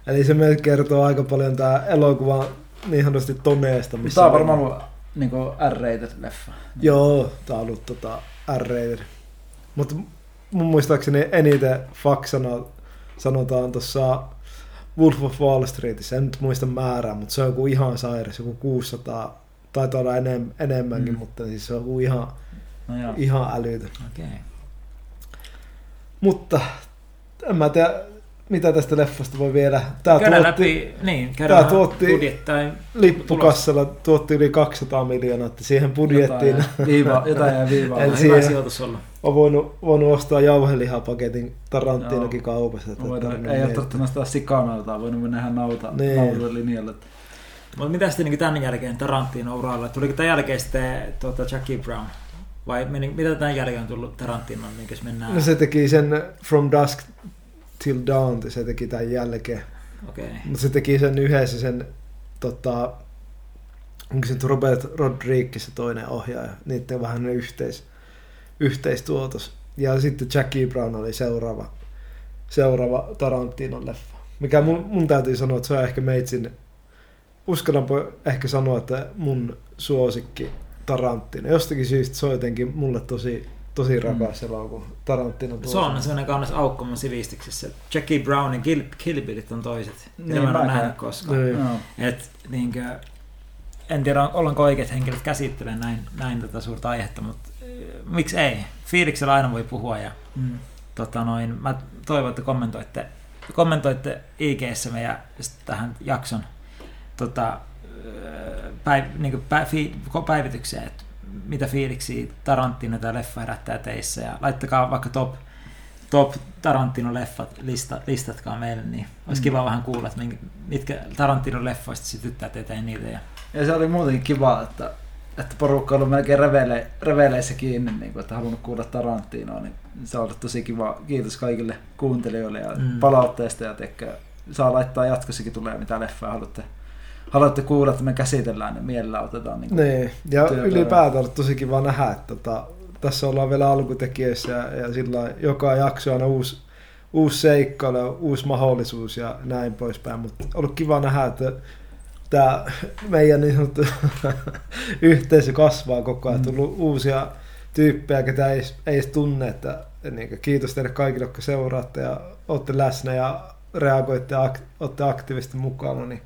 Eli se meille kertoo aika paljon tää elokuva niin sanotusti toneesta. Missä Tämä on varmaan ollut niin R-rated leffa. Joo, tää on ollut tota R-rated. Mutta mun muistaakseni eniten fuck sana, sanotaan tuossa Wolf of Wall Streetissä, en nyt muista määrää, mutta se on joku ihan sairas, joku 600, taitaa olla enem, enemmänkin, Mm. mutta siis se on joku ihan, No joo. ihan älytön. Okei. Okay. Mutta en mä tiedä, mitä tästä leffasta voi vielä. Tää Käydään tuotti, läpi, niin, tää tuotti- budjet, tai lippukassalla tuotti yli 200 miljoonaa, että siihen budjettiin Jotain, viiva, jotain jää viivaa. En hyvä siihen- sijoitus olla. on voinut, voinut ostaa jauhelihapaketin Tarantinokin kaupassa. Että tarvinnut ei ole miettiä. tarvitse nostaa sikanautaa, voinut mennä ihan nauta, Niin. nautan linjalle. Mutta mitä sitten niin tämän jälkeen Tarantino uralla? Tuliko tämän jälkeen sitten tuota, Jackie Brown? Vai meni, mitä tämän jälkeen on tullut Tarantinon, jos mennään... No se teki sen From Dusk Till Dawn, se teki tämän jälkeen. Okei. Okay. Mutta se teki sen yhdessä sen, tota, onko se Robert Rodriguez se toinen ohjaaja, niiden vähän ne yhteis, yhteistuotos. Ja sitten Jackie Brown oli seuraava, seuraava Tarantinon leffa. Mikä mun, mun täytyy sanoa, että se on ehkä meitsin, uskallanpa ehkä sanoa, että mun suosikki Tarantino. Jostakin syystä se on jotenkin mulle tosi, tosi rakas mm. elokuva. Tarantino Se on sellainen kaunis aukko mun sivistyksessä. Jackie Brownin Kill, Kill Billit on toiset. Niin, mä en ole nähnyt koskaan. Niin. Joo. Et, niinkö, en tiedä, ollaanko oikeat henkilöt käsittelee näin, näin tätä suurta aihetta, mutta äh, miksi ei? Fiiliksellä aina voi puhua ja Mm. tota noin, mä toivon, että kommentoitte, kommentoitte IGssä meidän tähän jakson tota, päiv, niin fi, päivitykseen, että mitä fiiliksiä Tarantino tämä leffa herättää teissä ja laittakaa vaikka top, top Tarantino-leffat, lista, listatkaa meille, niin olisi Mm. kiva vähän kuulla, että mitkä Tarantino-leffoista sytyttää teitä eniten. Ja Ja se oli muutenkin kiva, että, että porukka on ollut melkein revele, reveleissä kiinni, niin kuin, että halunnut kuulla Tarantinoa, niin se on ollut tosi kiva. Kiitos kaikille kuuntelijoille ja Mm. palautteesta ja tekkö, saa laittaa jatkossakin tulee mitä leffoja haluatte, haluatte kuulla, että me käsitellään, niin mielellä otetaan. Niin Niin, ja työtä. ylipäätään on tosi kiva nähdä, että tota, tässä ollaan vielä alkutekijöissä ja, ja sillä joka jakso on aina uusi, uusi seikkailu, ja uusi mahdollisuus ja näin poispäin. Mutta on ollut kiva nähdä, että tämä meidän niin sanottu yhteisö kasvaa koko ajan. Mm. Tullut uusia tyyppejä, ketä ei, ei edes tunne. Että, niin kiitos teille kaikille, jotka seuraatte ja olette läsnä ja reagoitte ja ak, olette aktiivisesti mukana. Niin,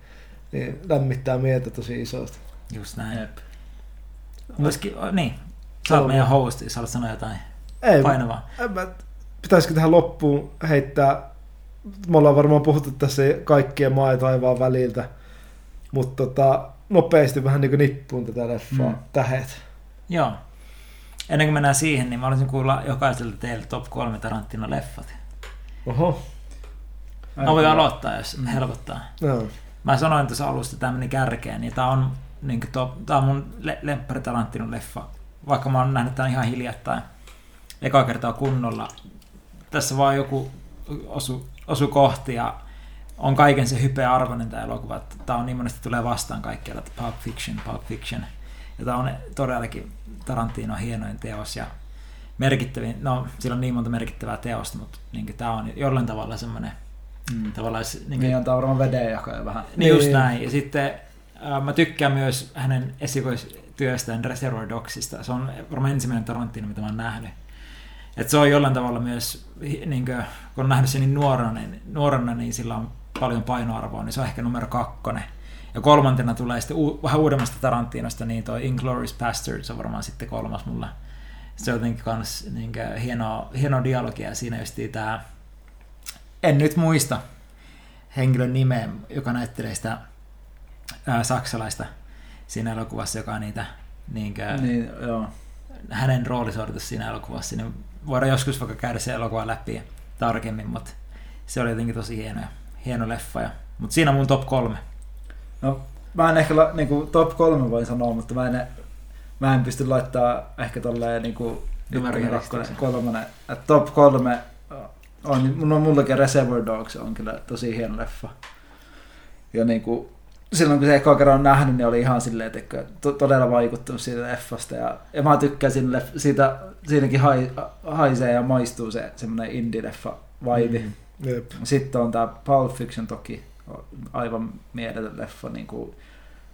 niin lämmittää mieltä tosi isosti. just näin. Jep. Olisikin, niin, sä oot meidän host, jos haluat sanoa jotain Ei, painavaa. En mä- Pitäisikö tähän loppuun heittää, me ollaan varmaan puhuttu tässä kaikkien maa ja taivaan väliltä, mutta tota, nopeasti vähän niin kuin nippuun tätä leffaa, Mm. tähet. Joo. Ennen kuin mennään siihen, niin mä haluaisin kuulla jokaiselta teille top 3 Tarantino-leffat. Oho, Mä voin aloittaa, jos helpottaa. no. Mä sanoin tuossa alusta, että tämä meni kärkeen, niin tää on, niin top, tää on mun le- lemppari Tarantino-leffa. Vaikka mä oon nähnyt tämän ihan hiljattain. Eka kertaa kunnolla. Tässä vaan joku osu, osu kohti ja on kaiken se hypeä arvoinen tämä elokuva. Tää on niin monesti tulee vastaan kaikkialla, että Pulp Fiction, Pulp Fiction. Ja tää on todellakin Tarantino hienoin teos ja merkittävin, no sillä on niin monta merkittävää teosta, mutta niin tää on jollain tavalla semmoinen Mm. tavallaan Niin, niin antaa varmaan vedenjakoja vähän. niin just Niin. näin. Ja sitten äh, mä tykkään myös hänen esikois työstään Reservoir Dogsista. Se on varmaan ensimmäinen Tarantino, mitä mä oon nähnyt. Et se on jollain tavalla myös, niin kuin, kun on nähnyt sen niin nuorena, niin, nuorena, niin sillä on paljon painoarvoa, niin se on ehkä numero kakkonen. Ja kolmantena tulee sitten u- vähän uudemmasta Tarantinosta, niin toi Inglourious Bastards on varmaan sitten kolmas mulla. Se on jotenkin kans niin hienoa, hienoa dialogia siinä just tämä, en nyt muista henkilön nimeä, joka näyttelee sitä ää, saksalaista siinä elokuvassa, joka on niitä niin kuin, Niin, joo. hänen roolisuoritus siinä elokuvassa, niin voidaan joskus vaikka käydä se elokuva läpi tarkemmin, mutta se oli jotenkin tosi hieno, hieno leffa. Ja, mutta siinä on mun top kolme. No, mä en ehkä la- niinku, top kolme voi sanoa, mutta mä en, mä en pysty laittaa ehkä tolleen niinku, järjestykseen. kakkonen, kolmonen. Top kolme on, mun on mullakin Reservoir Dogs on kyllä tosi hieno leffa. Ja niinku, silloin kun se eka kerran on nähnyt, niin oli ihan silleen, että to, todella vaikuttunut siitä leffasta. Ja, ja mä tykkäsin leff, siitä, siinäkin hai, haisee ja maistuu se semmoinen indie-leffa vibe. Mm. Jep. Sitten on tämä Pulp Fiction toki, aivan mieletön leffa. Niin kuin,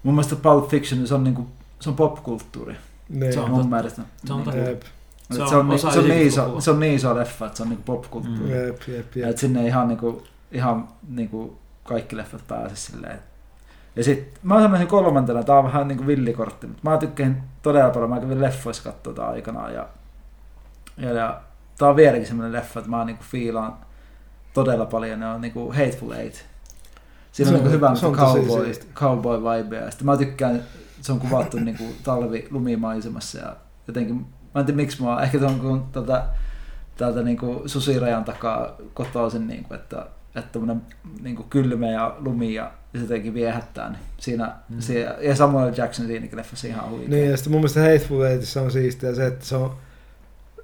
mun mielestä Pulp Fiction se on, niin kuin, se on popkulttuuri, Niin. Se on mun mielestä. Se on Niin, totta. Se on se, on, niin, osa se, on niin 90-lukua. iso, se on niin iso leffa, että se on niin popkulttuuri. Mm. Jep, jep, Ja jep. et sinne ihan, niin kuin, ihan niin kuin kaikki leffat pääse silleen. Ja sitten mä sanoisin kolmantena, tää on vähän niin kuin villikortti, mutta mä tykkään todella paljon, mä kävin leffoissa katsoa tää aikanaan ja, ja, ja tää on vieläkin semmoinen leffa, että mä niin kuin fiilaan todella paljon, ne on niin kuin Hateful Eight. Siinä Se on, niin on- kuin hyvä se on tosi cowboy, cowboy vibe ja sitten mä tykkään, se on kuvattu niin kuin talvi lumimaisemassa ja jotenkin, mä en tiedä miksi mä ehkä se on kun tätä, täältä niin kuin susirajan takaa kotoisin, niin kuin, että että tämmönen niin kuin kylmä ja lumi ja se jotenkin viehättää. Niin siinä, Mm. siinä, ja Samuel Jackson siinäkin leffassa ihan huikea. Niin, ja sitten mun mielestä Hateful Eightissa on siistiä se, että se on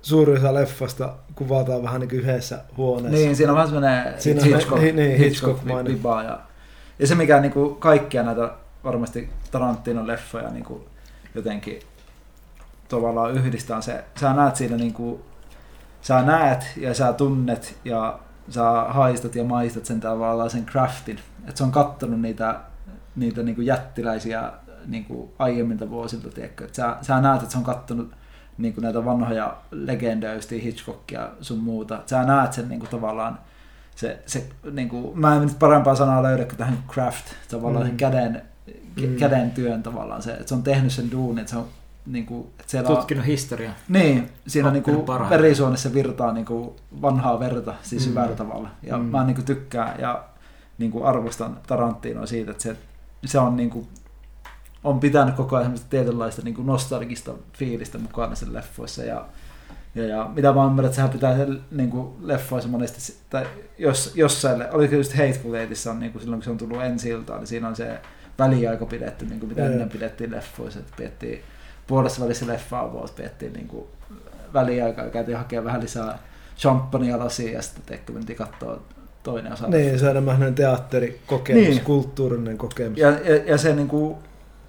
suuri osa leffasta kuvataan vähän niin kuin yhdessä huoneessa. Niin, siinä on vähän semmoinen Siinä Hitchcock, niin, niin, Hitchcock vibaa ja, ja se mikä niin kuin kaikkia näitä varmasti Tarantinon leffoja niin kuin jotenkin tavallaan yhdistää se, sä näet siinä niin kuin, sä näet ja sä tunnet ja sä haistat ja maistat sen tavallaan sen craftin, että se on kattonut niitä, niitä niin kuin jättiläisiä niin kuin aiemmilta vuosilta, tiedätkö? että sä, sä näet, että se on kattonut niin kuin näitä vanhoja legendoja, Hitchcockia sun muuta. Sä näet sen niin kuin tavallaan, se, se niin kuin, mä en nyt parempaa sanaa löydä kuin tähän craft, tavallaan Mm. sen käden, mm. käden työn tavallaan se, että se on tehnyt sen duunin, että se on niin kuin, että siellä on, Tutkinut historiaa. niin, siinä Oppinut niinku parhaiten. verisuonissa virtaa niinku vanhaa verta, siis Mm. hyvällä tavalla. Ja Mm. mä niinku tykkään ja niinku arvostan Tarantinoa siitä, että se, se on niinku on pitänyt koko ajan semmoista tietynlaista niinku nostalgista fiilistä mukana sen leffoissa ja ja, ja mitä mä ymmärrän, että sehän pitää sen niin leffoissa monesti, tai jos, jossain, oliko just Hateful Eightissa on niin kuin silloin kun se on tullut ensi iltaan, niin siinä on se väliaika pidetty, niin kuin mitä ennen pidettiin leffoissa, että pidettiin puolessa välissä leffaa vuosi, pidettiin niin kuin väliaikaa ja käytiin hakemaan vähän lisää champagnea lasia ja sitten teikö mentiin katsoa toinen osa. Niin, se on enemmän teatterikokemus, niin. Kulttuurinen kokemus. Ja, ja, ja se, niin kuin,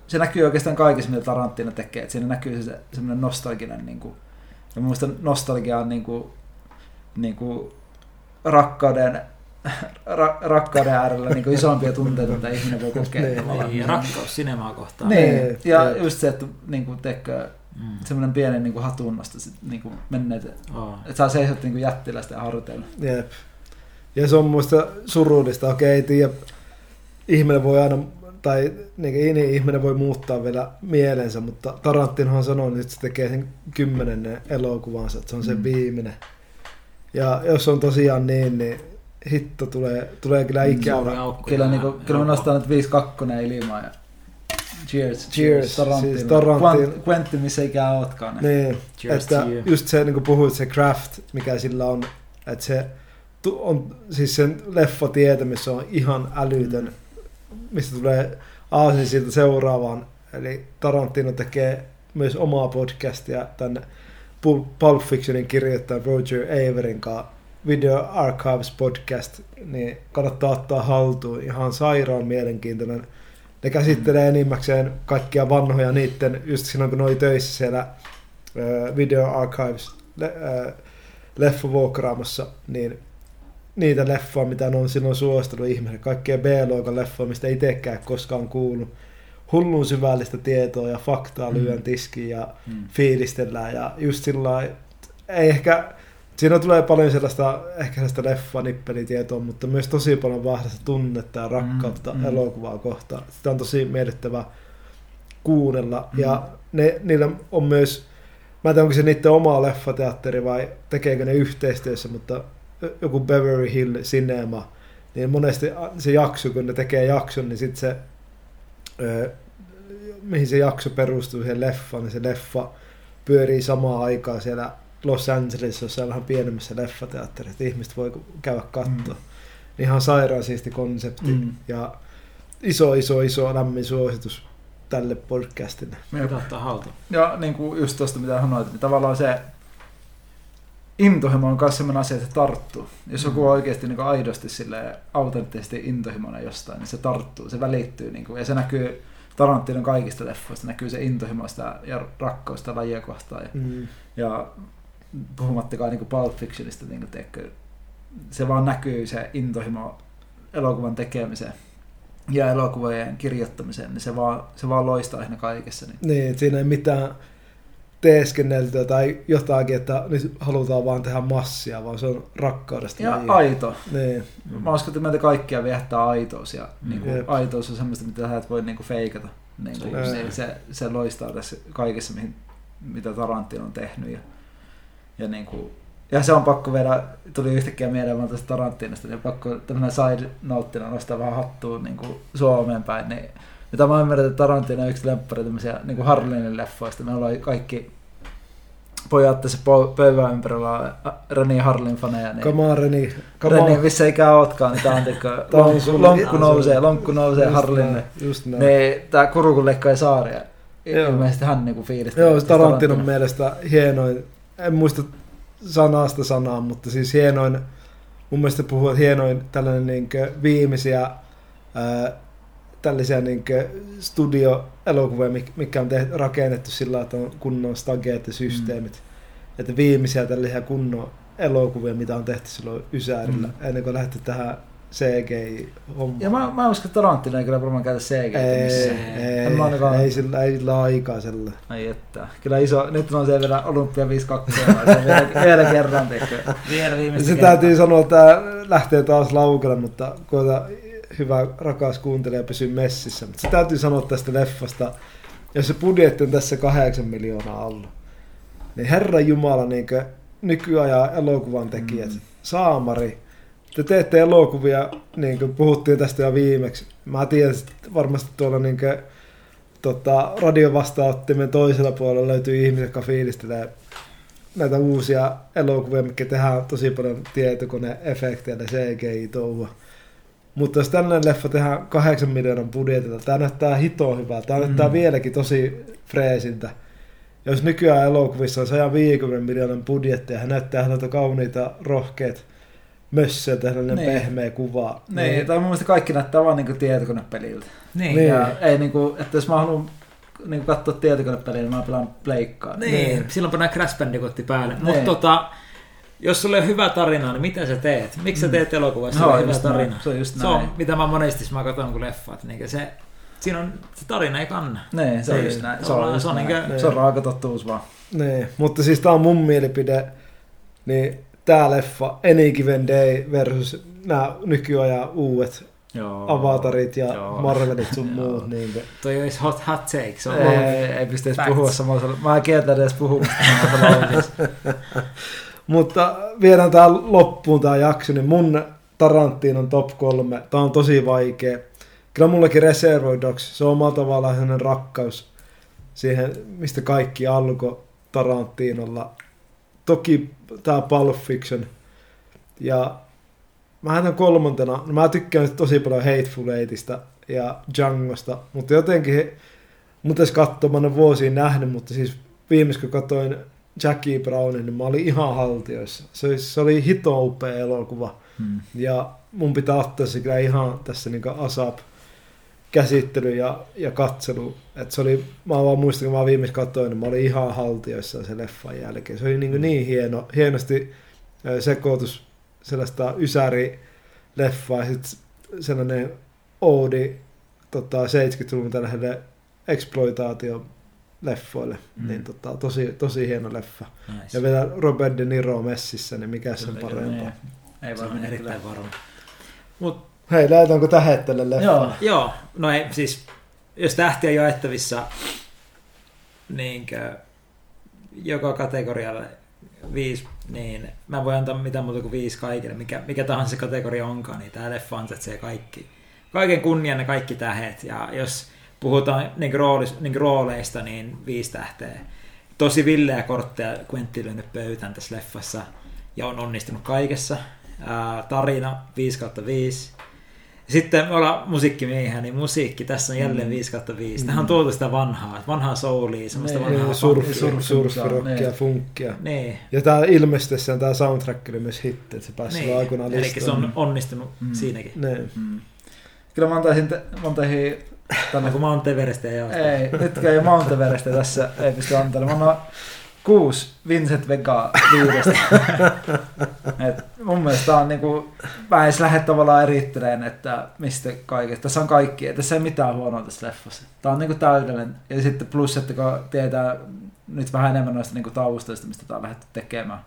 se näkyy oikeastaan kaikessa, mitä Tarantino tekee. Että siinä näkyy se semmoinen nostalginen, niin kuin, ja mun mielestä nostalgia on niin kuin, niin kuin rakkauden, ra, rakkauden äärellä niin isompia tunteita, mitä ihminen voi kokea Niin, tavallaan. Niin, ja rakkaus sinemaa kohtaan. Niin, Niin, ja just se, että niin kuin, teekö, Mm. semmoinen pieni niin kuin hatunnosta sit, niin kuin menneet, Oh. että saa seisot niin kuin jättiläisten harteilla. Jep. Ja se on muista surullista. Okei, ei tiedä. Ihminen voi aina, tai niin, niin ihminen voi muuttaa vielä mielensä, mutta Tarantinohan sanoi, että se tekee sen kymmenennen elokuvansa, että se on se Mm. viimeinen. Ja jos on tosiaan niin, niin hitto tulee, tulee kyllä Mm, ikävä. Kyllä, niin kuin, kyllä mä nostan nyt 5-2 ilmaa ja cheers. Cheers, Tarantino. siis Tarantino. Quent- Quentin, missä ikään ootkaan. Niin, Cheers että to you. just se, niin kuin puhuit, se craft, mikä sillä on, että se tu- on, siis sen leffatietämys on ihan älytön, mistä tulee aasin siltä seuraavaan. Eli Tarantino tekee myös omaa podcastia tänne Pul- Pulp Fictionin kirjoittajan Roger Averin kanssa Video Archives podcast, niin kannattaa ottaa haltuun. Ihan sairaan mielenkiintoinen. Ne käsittelee enimmäkseen kaikkia vanhoja niiden, just silloin kun ne oli töissä siellä Video Archives le, leffavuokraamassa, niin niitä leffoja, mitä ne on silloin suositellut ihmisille, kaikkea B-luokan leffoja, mistä itsekään koskaan kuullut. hullun syvällistä tietoa ja faktaa Mm. lyön tiskiin ja Mm. fiilistellään ja just sillä ei ehkä, siinä tulee paljon sellaista, ehkä sellaista leffanippelitietoa, mutta myös tosi paljon vahvasta tunnetta ja rakkautta Mm, mm, mm. elokuvaa kohtaan. Sitä on tosi miellyttävä kuunnella Mm. ja ne, niillä on myös, mä en tiedä onko se niiden oma leffateatteri vai tekeekö ne yhteistyössä, mutta joku Beverly Hill Cinema, niin monesti se jakso, kun ne tekee jakson, niin sitten se, ö, mihin se jakso perustuu, siihen leffaan, niin se leffa pyörii samaan aikaan siellä Los Angelesissa, jossain vähän pienemmässä leffateatterissa, että ihmiset voi käydä katsoa. Mm. Ihan sairaan siisti konsepti Mm. ja iso, iso, iso lämmin suositus tälle podcastille. Pitää ottaa haltuun. Ja niin kuin just tuosta mitä sanoit, niin tavallaan se intohimo on myös sellainen asia, että se tarttuu. Jos joku on oikeasti niin kuin aidosti sille autenttisesti intohimoinen jostain, niin se tarttuu, se välittyy. Niin kuin, ja se näkyy Tarantinon kaikista leffoista, näkyy se intohimoista ja rakkausta lajia kohtaan. Ja, Mm. ja puhumattakaan niin Pulp Fictionista, niin kuin, tiedätkö, se vaan näkyy se intohimo elokuvan tekemiseen ja elokuvien kirjoittamiseen, niin se vaan, se vaan loistaa siinä kaikessa. Niin. Niin, että siinä ei mitään teeskenneltyä tai jotakin, että nyt halutaan vaan tehdä massia, vaan se on rakkaudesta. Ja lajiin. aito. Niin, Mä uskon, että meitä kaikkia viehättää aitous ja Mm. niin kuin, Jep. aitous on semmoista, mitä sä et voi niin kuin feikata. Niin kuin, se, niin. se, se, loistaa tässä kaikessa, mihin, mitä Tarantino on tehnyt. Ja, ja, niin kuin, ja se on pakko vielä, tuli yhtäkkiä mieleen vaan tästä Tarantinosta, niin pakko tämmöinen side noteina nostaa vähän hattuun niin kuin Suomeen päin. Niin, mitä mä ymmärrän, että Tarantino on yksi lemppari tämmöisiä niin kuin Harlinin leffoista. Me ollaan kaikki pojat tässä pöydän ympärillä on Reni Harlin faneja. Niin, come on Reni, come Reni, on. missä ikään ootkaan, niin tää on on lonkku, lonkku nousee, lonkku nousee Just Harlinne. näin, Just näin. Niin, tää kurukun leikkaa saaria. Joo. Ilmeisesti hän niinku fiilistä. Joo, se Tarantinon mielestä hienoin, en muista sanasta sanaa, mutta siis hienoin, mun mielestä puhuu, hienoin tällainen niin viimeisiä ää, tällaisia niin studio-elokuvia, mik- mikä on tehty, rakennettu sillä, että on kunnon stageet ja systeemit. Mm. Että viimeisiä tällaisia kunnon elokuvia, mitä on tehty silloin Ysärillä, Mm. mm. ennen kuin lähti tähän CGI-hommaan. Ja mä, mä uskon, että Tarantino ei kyllä varmaan käytä CG. ei, En mä ainakaan- ei, ei, sillä, ei sillä aikaa sillä. Ai että. Kyllä iso, nyt on se vielä Olympia 52, se on vielä, vielä kerran tekee. Vielä viimeistä Se kertaa. täytyy sanoa, että tämä lähtee taas laukalle, mutta koeta hyvä rakas kuuntelija pysyä messissä. Mutta se täytyy sanoa tästä leffasta, jos se budjetti on tässä kahdeksan miljoonaa alla, niin Herran Jumala niin nykyajan elokuvan tekijät, mm. saamari, te teette elokuvia, niin kuin puhuttiin tästä jo viimeksi. Mä tiedän, että varmasti tuolla niin kuin, tota, radiovastaanottimen toisella puolella löytyy ihmisiä, jotka fiilistelee näitä uusia elokuvia, mikä tehdään tosi paljon tietokoneefektejä ja CGI-touhua. Mutta jos tällainen leffa tehdään kahdeksan miljoonan budjetilla, tämä näyttää hito hyvältä. Tämä Mm. näyttää vieläkin tosi freesiltä. Jos nykyään elokuvissa on 150 miljoonan budjetti ja hän näyttää häneltä kauniita, rohkeat mössöiltä, sellainen Niin. pehmeä kuva. Niin, tai mun mielestä kaikki näyttää vaan niinku tietokonepeliltä. Niin. Niin. Ja ei niinku, että jos mä haluan niinku katsoa tietokonepeliä, niin mä pelaan pleikkaa. Niin, Niin. silloinpa nämä Crash Bandicootti päälle. Niin. Mutta tota, jos sulle on hyvä tarina, niin mitä sä teet? Miksi sä Mm. teet elokuvasta No, no, hyvä just näin. tarina? Se on just Se on, näin. mitä mä monesti mä katson kun leffat. Niin se, siinä on, se tarina ei kanna. Niin, se on Niin, just näin. Se on, se on näin. niinkö- se on raaka totuus vaan. Niin, mutta siis tää on mun mielipide, niin tää leffa Any Given Day versus nämä nykyajan uudet Joo. avatarit ja Joo. Marvelit sun Joo. muut. Niin Toi olisi hot, hot take. Se on Ei, ei, ei pysty edes puhua samalla. Mä en kieltä edes puhumasta. Mutta viedään tää loppuun tää jakso, niin mun Tarantinon top kolme, tää on tosi vaikea. Kyllä mullekin Reservoir Dogs, se on omalla tavallaan sellainen rakkaus siihen, mistä kaikki alkoi Tarantinolla. Toki tää Pulp Fiction. Ja mä heitän kolmantena, no mä tykkään tosi paljon Hateful Eightista ja Djangosta, mutta jotenkin, mutta mä en ole vuosiin nähnyt, mutta siis viimeis kun katsoin Jackie Brownin, niin mä olin ihan haltioissa. Se, oli- se oli hito upea elokuva. Hmm. Ja mun pitää ottaa se kyllä ihan tässä niin ASAP käsittely ja, ja katselu. Et se oli, mä vaan muistan, kun mä viimeis katsoin, niin mä olin ihan haltioissa se leffan jälkeen. Se oli niin, niin hieno, hienosti sekoitus sellaista ysäri leffaa ja sit sellainen oodi tota, 70-luvun tällaiselle exploitaatio leffoille. Mm. Niin tota, tosi, tosi hieno leffa. Nice. Ja vielä Robert De Niro messissä, niin mikä sen parempaa. niin. Ei voi on mennä erittäin varma. Mut Hei, lähdetäänkö tähän tälle leffa? Joo. Joo, no ei, siis jos tähtiä jaettavissa niinkö, joka kategorialle viisi, niin mä en voi antaa mitään muuta kuin viisi kaikille, mikä, mikä tahansa se kategoria onkaan, niin tää leffa ansaitsee kaikki. Kaiken kunnian ne kaikki tähet, ja jos puhutaan niin roolis, niin rooleista, niin viisi tähteä. Tosi villeä kortteja Quentin lyönyt pöytään tässä leffassa, ja on onnistunut kaikessa. Ää, tarina 5 kautta 5. Sitten me ollaan musiikkimiehiä, niin musiikki, tässä on jälleen Mm. 5 kautta 5. Tähän on tuotu sitä vanhaa, vanhaa soulia, semmoista Niin, vanhaa Niin, surf, surf- surfirockia, niin. funkkia. Niin, Ja tää ilmestessään tää soundtrack oli myös hitti, että se pääsi niin. aikoinaan eli se on onnistunut Mm. siinäkin. Niin. Mm. Kyllä mä antaisin, te, mä antaisin tänne, Onko Mount Everestia jaosta? ei, nytkään ei Mount Everestia tässä ei pysty antelemaan. Mä annan kuusi Vincent Vega viidestä. Et mun mielestä on niinku, mä edes lähde tavallaan erittelemään, että mistä kaikesta. Tässä on kaikki, ei tässä ei mitään huonoa tässä leffassa. Tää on niinku täydellinen. Ja sitten plus, että kun tietää nyt vähän enemmän noista niinku taustoista, mistä tää on lähdetty tekemään.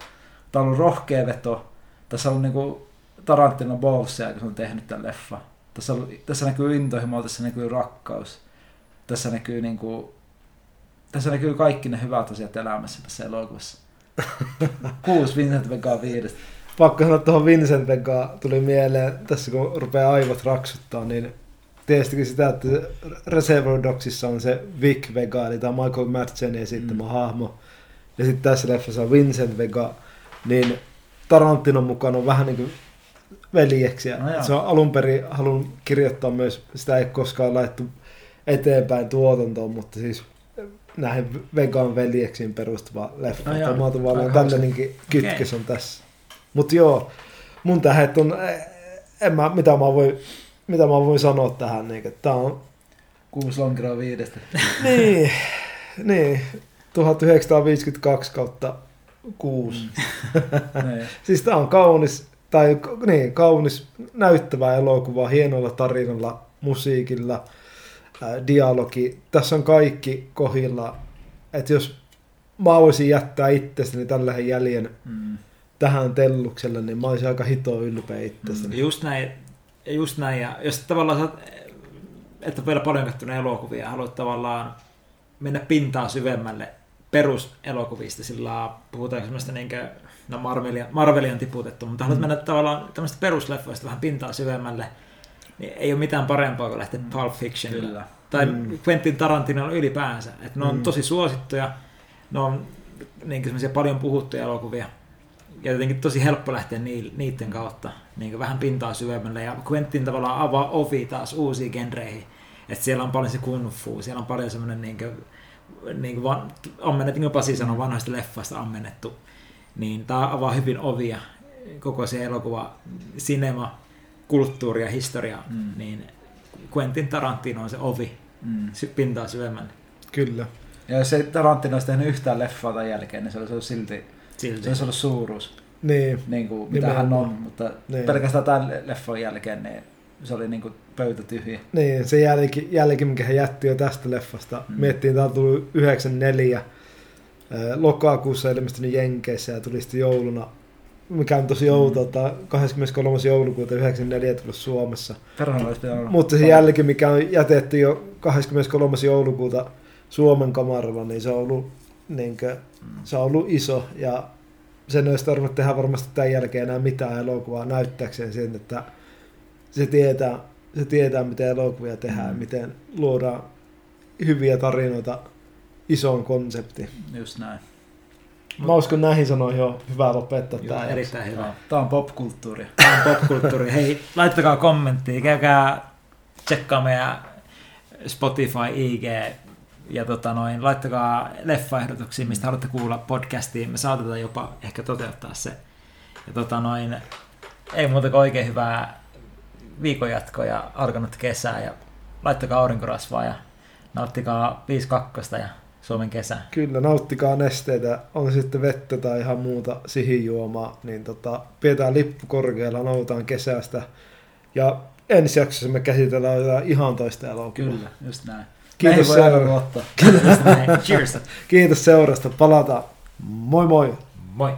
Tää on ollut rohkea veto. Tässä on ollut niinku Tarantino Ballsia, kun se on tehnyt tämän leffa. Tässä, on, tässä näkyy intohimo, tässä näkyy rakkaus. Tässä näkyy niinku, tässä näkyy kaikki ne hyvät asiat elämässä tässä elokuvassa. Kuusi Vincent Vega viidestä. Pakko sanoa tuohon Vincent Vegaan tuli mieleen, tässä kun rupeaa aivot raksuttaa, niin tiesitkö sitä, että Reservoir Dogsissa on se Vic Vega, eli tämä Michael Madsenin esittämä Mm. hahmo. Ja sitten tässä leffassa on Vincent Vega, niin Tarantinon mukaan on vähän niin kuin veljeksiä. No se on alun perin halunnut kirjoittaa myös, sitä ei koskaan laittu eteenpäin tuotantoon, mutta siis näihin vegan veljeksiin perustuva leffa. No joo, Tämä tavallaan aika hauska. tällainenkin kytkös on tässä. Mutta joo, mun tähet on, eh, en mä, mitä mä voin, mitä mä voin sanoa tähän, niin, että tää on, Kuusi lonkeroa viidestä. niin, niin, 1952 kautta 6. Niin. Siis tää on kaunis, tai niin, kaunis, näyttävä elokuva, hienolla tarinalla, musiikilla, dialogi. Tässä on kaikki kohilla. Että jos mä voisin jättää itsestäni tällä jäljen Mm. tähän tellukselle, niin mä olisin aika hito ylpeä itsestäni. Just näin, just näin. Ja jos tavallaan sä, et ole vielä paljon katsonut elokuvia ja haluat tavallaan mennä pintaa syvemmälle peruselokuvista, sillä puhutaan semmoista niinkö, no Marvelia, Marvelia on tiputettu, mutta haluat Mm. mennä tavallaan tämmöistä perusleffoista vähän pintaa syvemmälle, niin ei ole mitään parempaa kuin lähteä Pulp Fictionilla. Kyllä. Tai Mm. Quentin Tarantinolla ylipäänsä. Että ne on Mm. tosi suosittuja, ne on niin semmoisia paljon puhuttuja elokuvia. Ja jotenkin tosi helppo lähteä ni- niiden kautta niin vähän pintaa syvemmälle. Ja Quentin tavallaan avaa ovi taas uusiin genreihin. Että siellä on paljon se kung fu, siellä on paljon semmoinen niin kuin, niin kuin van, ammennettu, niin kuin Pasi sanoi, vanhoista leffasta ammennettu. Niin tämä avaa hyvin ovia koko se elokuva, cinema, kulttuuri ja historia. Mm. Niin Quentin Tarantino on se ovi Mm. pintaa syvemmälle. Kyllä. Ja jos ei Tarantino olisi tehnyt yhtään leffaa tämän jälkeen, niin se olisi ollut silti, Silti. se olisi ollut suuruus, Niin, niin kuin, mitä hän on, mutta Niin. pelkästään tämän leffan jälkeen niin se oli niin kuin pöytä tyhjä. niin, se jälki, jälki, mikä hän jätti jo tästä leffasta. Mm. Miettiin, tää on tullut 94 ää, lokakuussa ilmestynyt Jenkeissä ja tuli sitten jouluna, mikä on tosi outoa, että 23. joulukuuta 94 tullut Suomessa. Olla Mutta se jälki, mikä on jätetty jo 23. joulukuuta Suomen kamaralla, niin se on ollut, niin kuin, se on ollut iso ja sen olisi tarvinnut tehdä varmasti tämän jälkeen enää mitään elokuvaa näyttääkseen sen, että se tietää, se tietää miten elokuvia tehdään Mm. miten luodaan hyviä tarinoita isoon konseptiin. Just näin. Mä uskon näihin sanoihin on hyvä lopettaa Joo, tämä. erittäin hyvä. Tämä on popkulttuuri. Tämä on popkulttuuri. Hei, laittakaa kommenttia, käykää tsekkaa meidän Spotify, IG ja tota noin, laittakaa leffaehdotuksia, mistä haluatte kuulla podcastiin. Me saatetaan jopa ehkä toteuttaa se. Ja tota noin, ei muuta kuin oikein hyvää viikonjatkoa ja alkanut kesää ja laittakaa aurinkorasvaa ja nauttikaa 5.2 ja Suomen kesä. Kyllä, nauttikaa nesteitä, on sitten vettä tai ihan muuta sihijuomaa, niin tota, pidetään lippu korkealla, nautitaan kesästä. Ja ensi jaksossa me käsitellään jotain ihan toista elokuvaa. Kyllä, just näin. Kiitos aina seurasta. Kiitos seurasta. Palataan. Moi moi. Moi.